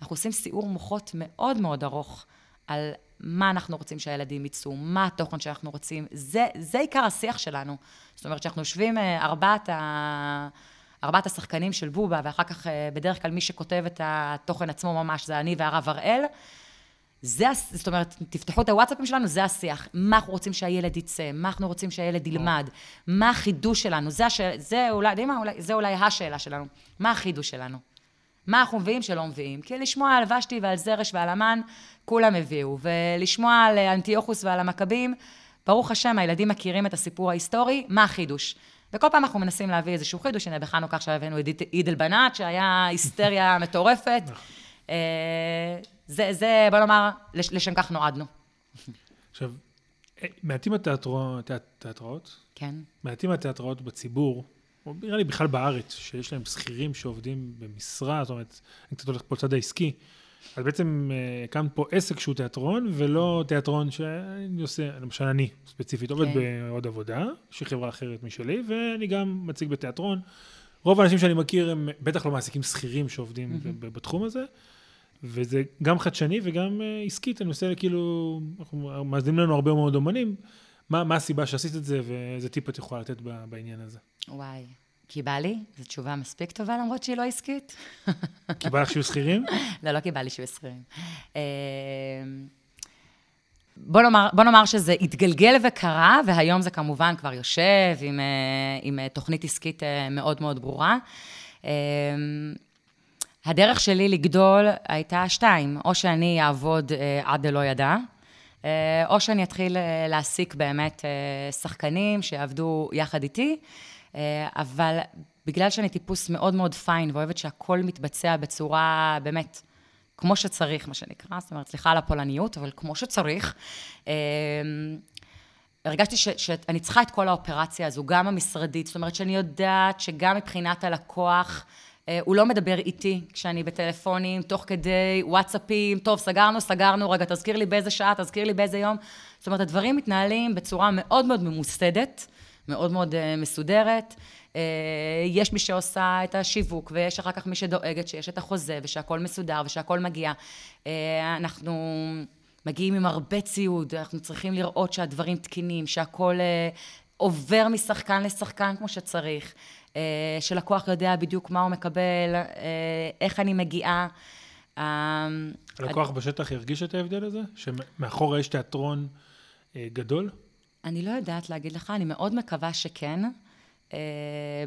אנחנו עושים סיעור מוחות מאוד מאוד ארוך על מה אנחנו רוצים שהילדים יצאו, מה התוכן שאנחנו רוצים. זה, זה עיקר השיח שלנו. זאת אומרת, שאנחנו יושבים אה, ארבעת ה... ארבעת השחקנים של בובה, ואחר כך אה, בדרך כלל מי שכותב את התוכן עצמו ממש זה אני והרב הראל. זה, זאת אומרת, תפתחו את הוואטסאפים שלנו, זה השיח. מה אנחנו רוצים שהילד יצא, מה אנחנו רוצים שהילד ילמד, מה החידוש שלנו, זה, השאל, זה אולי, יודעים מה, אולי, זה אולי השאלה שלנו. מה החידוש שלנו? מה אנחנו מביאים שלא מביאים? כי לשמוע על ושתי ועל זרש ועל המן, כולם הביאו. ולשמוע על אנטיוכוס ועל המכבים, ברוך השם, הילדים מכירים את הסיפור ההיסטורי, מה החידוש? וכל פעם אנחנו מנסים להביא איזשהו חידוש, הנה בחנוכה עכשיו הבאנו את עיד אל-בנאת, שהיה היסטריה מטורפת. נכון. אה, זה, זה, בוא נאמר, לשם כך נועדנו. עכשיו, אה, מעטים התיאטראות, כן. מעטים התיאטראות בציבור, או נראה לי בכלל בארץ, שיש להם שכירים שעובדים במשרה, זאת אומרת, אני קצת הולך פה לצד העסקי, אז בעצם אה, הקמת פה עסק שהוא תיאטרון, ולא תיאטרון שאני עושה, למשל אני ספציפית עובד כן. בעוד עבודה, לי חברה אחרת משלי, ואני גם מציג בתיאטרון. רוב האנשים שאני מכיר הם בטח לא מעסיקים שכירים שעובדים mm-hmm. בתחום הזה. וזה גם חדשני וגם uh, עסקית, אני עושה כאילו, אנחנו מאזינים לנו הרבה מאוד אומנים, מה, מה הסיבה שעשית את זה, ואיזה טיפ את יכולה לתת בעניין הזה. וואי, כי בא לי, זו תשובה מספיק טובה למרות שהיא לא עסקית. כי בא לך שיהיו שכירים? לא, לא כי בא לי שיהיו שכירים. אה, בוא נאמר, בוא נאמר שזה התגלגל וקרה, והיום זה כמובן כבר יושב עם, אה, עם תוכנית עסקית מאוד מאוד ברורה. הדרך שלי לגדול הייתה שתיים, או שאני אעבוד אה, עד דלא ידע, אה, או שאני אתחיל אה, להעסיק באמת אה, שחקנים שיעבדו יחד איתי, אה, אבל בגלל שאני טיפוס מאוד מאוד פיין ואוהבת שהכל מתבצע בצורה באמת כמו שצריך, מה שנקרא, זאת אומרת, סליחה על הפולניות, אבל כמו שצריך, אה, הרגשתי ש, שאני צריכה את כל האופרציה הזו, גם המשרדית, זאת אומרת שאני יודעת שגם מבחינת הלקוח, אה, הוא לא מדבר איתי כשאני בטלפונים, תוך כדי וואטסאפים, טוב, סגרנו, סגרנו, רגע, תזכיר לי באיזה שעה, תזכיר לי באיזה יום. זאת אומרת, הדברים מתנהלים בצורה מאוד מאוד ממוסדת, מאוד מאוד אה, מסודרת. אה, יש מי שעושה את השיווק, ויש אחר כך מי שדואגת שיש את החוזה, ושהכול מסודר, ושהכול מגיע. אה, אנחנו מגיעים עם הרבה ציוד, אנחנו צריכים לראות שהדברים תקינים, שהכול עובר משחקן לשחקן כמו שצריך, שלקוח יודע בדיוק מה הוא מקבל, איך אני מגיעה. הלקוח בשטח ירגיש את ההבדל הזה? שמאחורה יש תיאטרון גדול? אני לא יודעת להגיד לך, אני מאוד מקווה שכן. Uh,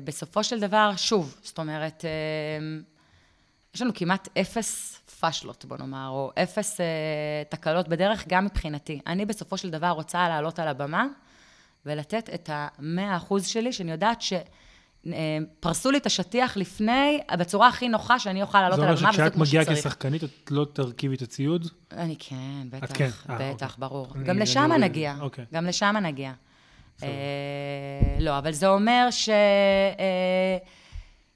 בסופו של דבר, שוב, זאת אומרת, uh, יש לנו כמעט אפס פאשלות, בוא נאמר, או אפס uh, תקלות בדרך, גם מבחינתי. אני בסופו של דבר רוצה לעלות על הבמה ולתת את המאה אחוז שלי, שאני יודעת ש... פרסו לי את השטיח לפני, בצורה הכי נוחה שאני אוכל לעלות על הבמה וזה כמו שצריך. זאת אומרת שכשאת מגיעה כשחקנית, את לא תרכיבי את הציוד? אני כן, בטח, כן. בטח, 아, ברור. אני, גם לשם נגיע, אוקיי. גם לשם נגיע. אה, לא, אבל זה אומר ש... אה,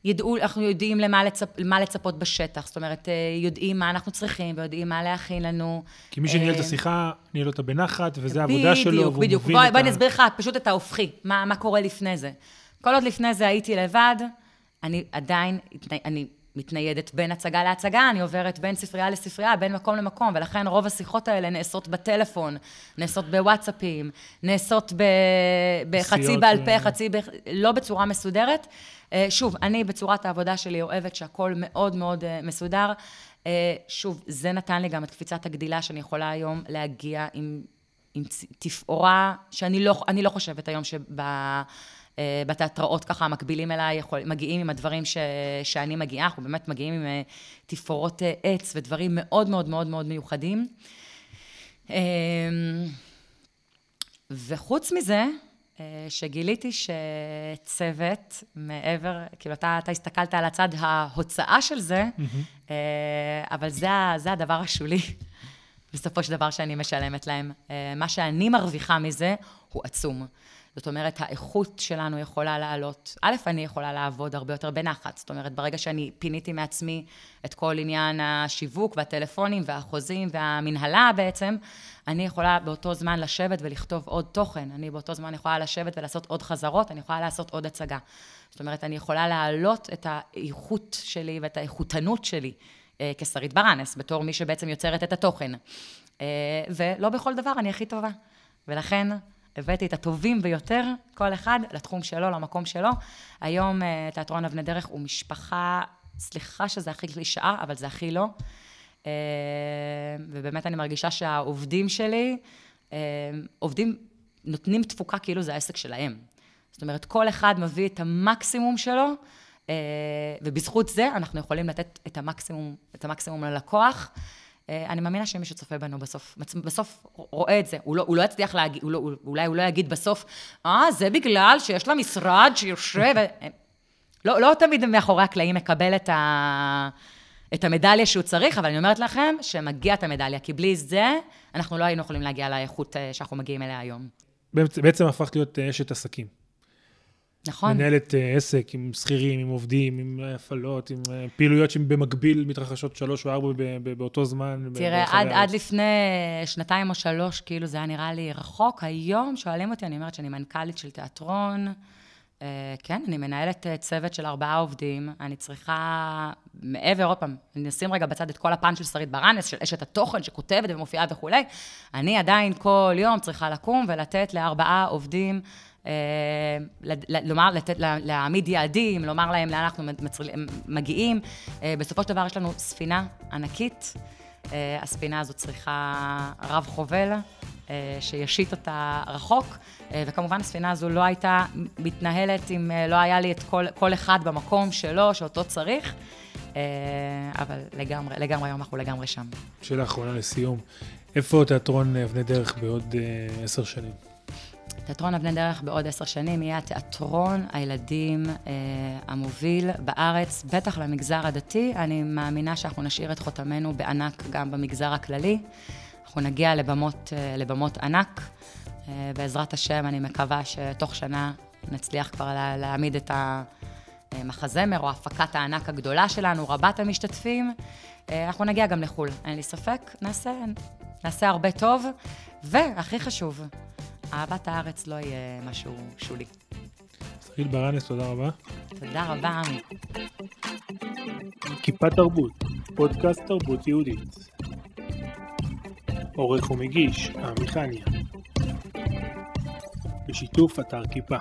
ידעו, אנחנו יודעים למה לצפ, למה לצפות בשטח, זאת אומרת, אה, יודעים מה אנחנו צריכים ויודעים מה להכין לנו. כי מי שניהל את השיחה, ניהל אותה בנחת, וזו העבודה שלו, והוא מבין בדיוק, בדיוק. בואי נסביר לך פשוט את ההופכי, מה, מה קורה לפני זה. כל עוד לפני זה הייתי לבד, אני עדיין, אני מתניידת בין הצגה להצגה, אני עוברת בין ספרייה לספרייה, בין מקום למקום, ולכן רוב השיחות האלה נעשות בטלפון, נעשות בוואטסאפים, נעשות ב... בחצי בעל פה, אה. חצי ב... לא בצורה מסודרת. אה, שוב, אני בצורת העבודה שלי אוהבת שהכל מאוד מאוד אה, מסודר. שוב, זה נתן לי גם את קפיצת הגדילה שאני יכולה היום להגיע עם, עם תפאורה, שאני לא, לא חושבת היום שב... אה, בתיאטראות ככה המקבילים אליי יכול, מגיעים עם הדברים ש, שאני מגיעה, אנחנו באמת מגיעים עם אה, תפאורות אה, עץ ודברים מאוד מאוד מאוד מאוד מיוחדים. וחוץ מזה, שגיליתי שצוות, מעבר, כאילו אתה, אתה הסתכלת על הצד ההוצאה של זה, mm-hmm. אבל זה, זה הדבר השולי, בסופו של דבר שאני משלמת להם. מה שאני מרוויחה מזה הוא עצום. זאת אומרת, האיכות שלנו יכולה לעלות. א', אני יכולה לעבוד הרבה יותר בנחת. זאת אומרת, ברגע שאני פיניתי מעצמי את כל עניין השיווק והטלפונים והחוזים והמנהלה בעצם, אני יכולה באותו זמן לשבת ולכתוב עוד תוכן. אני באותו זמן יכולה לשבת ולעשות עוד חזרות, אני יכולה לעשות עוד הצגה. זאת אומרת, אני יכולה להעלות את האיכות שלי ואת האיכותנות שלי אה, כשרית ברנס, בתור מי שבעצם יוצרת את התוכן. אה, ולא בכל דבר אני הכי טובה. ולכן... הבאתי את הטובים ביותר, כל אחד לתחום שלו, למקום שלו. היום אה, תיאטרון אבני דרך הוא משפחה, סליחה שזה הכי קלישאה, אבל זה הכי לא. אה, ובאמת אני מרגישה שהעובדים שלי, אה, עובדים, נותנים תפוקה כאילו זה העסק שלהם. זאת אומרת, כל אחד מביא את המקסימום שלו, ובזכות זה אנחנו יכולים לתת את המקסימום, את המקסימום ללקוח. אה, אני מאמינה שמי שצופה בנו בסוף, בסוף רואה את זה. הוא לא, הוא לא יצליח להגיד, הוא לא, אולי הוא לא יגיד בסוף, אה, זה בגלל שיש לה משרד שיושב... לא, לא תמיד מאחורי הקלעים מקבל את, ה, את המדליה שהוא צריך, אבל אני אומרת לכם שמגיע את המדליה, כי בלי זה, אנחנו לא היינו יכולים להגיע לאיכות אה, שאנחנו מגיעים אליה היום. בעצם הפכת להיות אה, אשת עסקים. נכון. מנהלת uh, עסק עם שכירים, עם עובדים, עם הפעלות, עם uh, פעילויות שבמקביל מתרחשות שלוש או ארבע באותו זמן. תראה, עד, עד לפני שנתיים או שלוש, כאילו זה היה נראה לי רחוק. היום שואלים אותי, אני אומרת שאני מנכ"לית של תיאטרון. כן, אני מנהלת צוות של ארבעה עובדים. אני צריכה, מעבר, עוד פעם, אני אשים רגע בצד את כל הפן של שרית ברנס, של אשת התוכן שכותבת ומופיעה וכולי. אני עדיין כל יום צריכה לקום ולתת לארבעה עובדים אה, לומר, לתת, להעמיד יעדים, לומר להם לאן אנחנו מגיעים. אה, בסופו של דבר יש לנו ספינה ענקית. אה, הספינה הזאת צריכה רב חובל, שישית אותה רחוק, וכמובן הספינה הזו לא הייתה מתנהלת אם לא היה לי את כל, כל אחד במקום שלו, שאותו צריך. אבל לגמרי, לגמרי היום אנחנו לגמרי שם. שאלה אחרונה לסיום, איפה תיאטרון אבני דרך בעוד עשר שנים? תיאטרון אבני דרך בעוד עשר שנים יהיה התיאטרון הילדים אה, המוביל בארץ, בטח למגזר הדתי. אני מאמינה שאנחנו נשאיר את חותמנו בענק גם במגזר הכללי. אנחנו נגיע לבמות, אה, לבמות ענק. אה, בעזרת השם, אני מקווה שתוך שנה נצליח כבר לה, להעמיד את המחזמר או הפקת הענק הגדולה שלנו, רבת המשתתפים. אה, אנחנו נגיע גם לחו"ל, אין לי ספק, נעשה, נעשה הרבה טוב. והכי חשוב, אהבת הארץ לא יהיה משהו שולי. שגיל ברנס, תודה רבה. תודה רבה, עמי. כיפה תרבות, פודקאסט תרבות יהודית. עורך ומגיש, עמי חניה. בשיתוף אתר כיפה.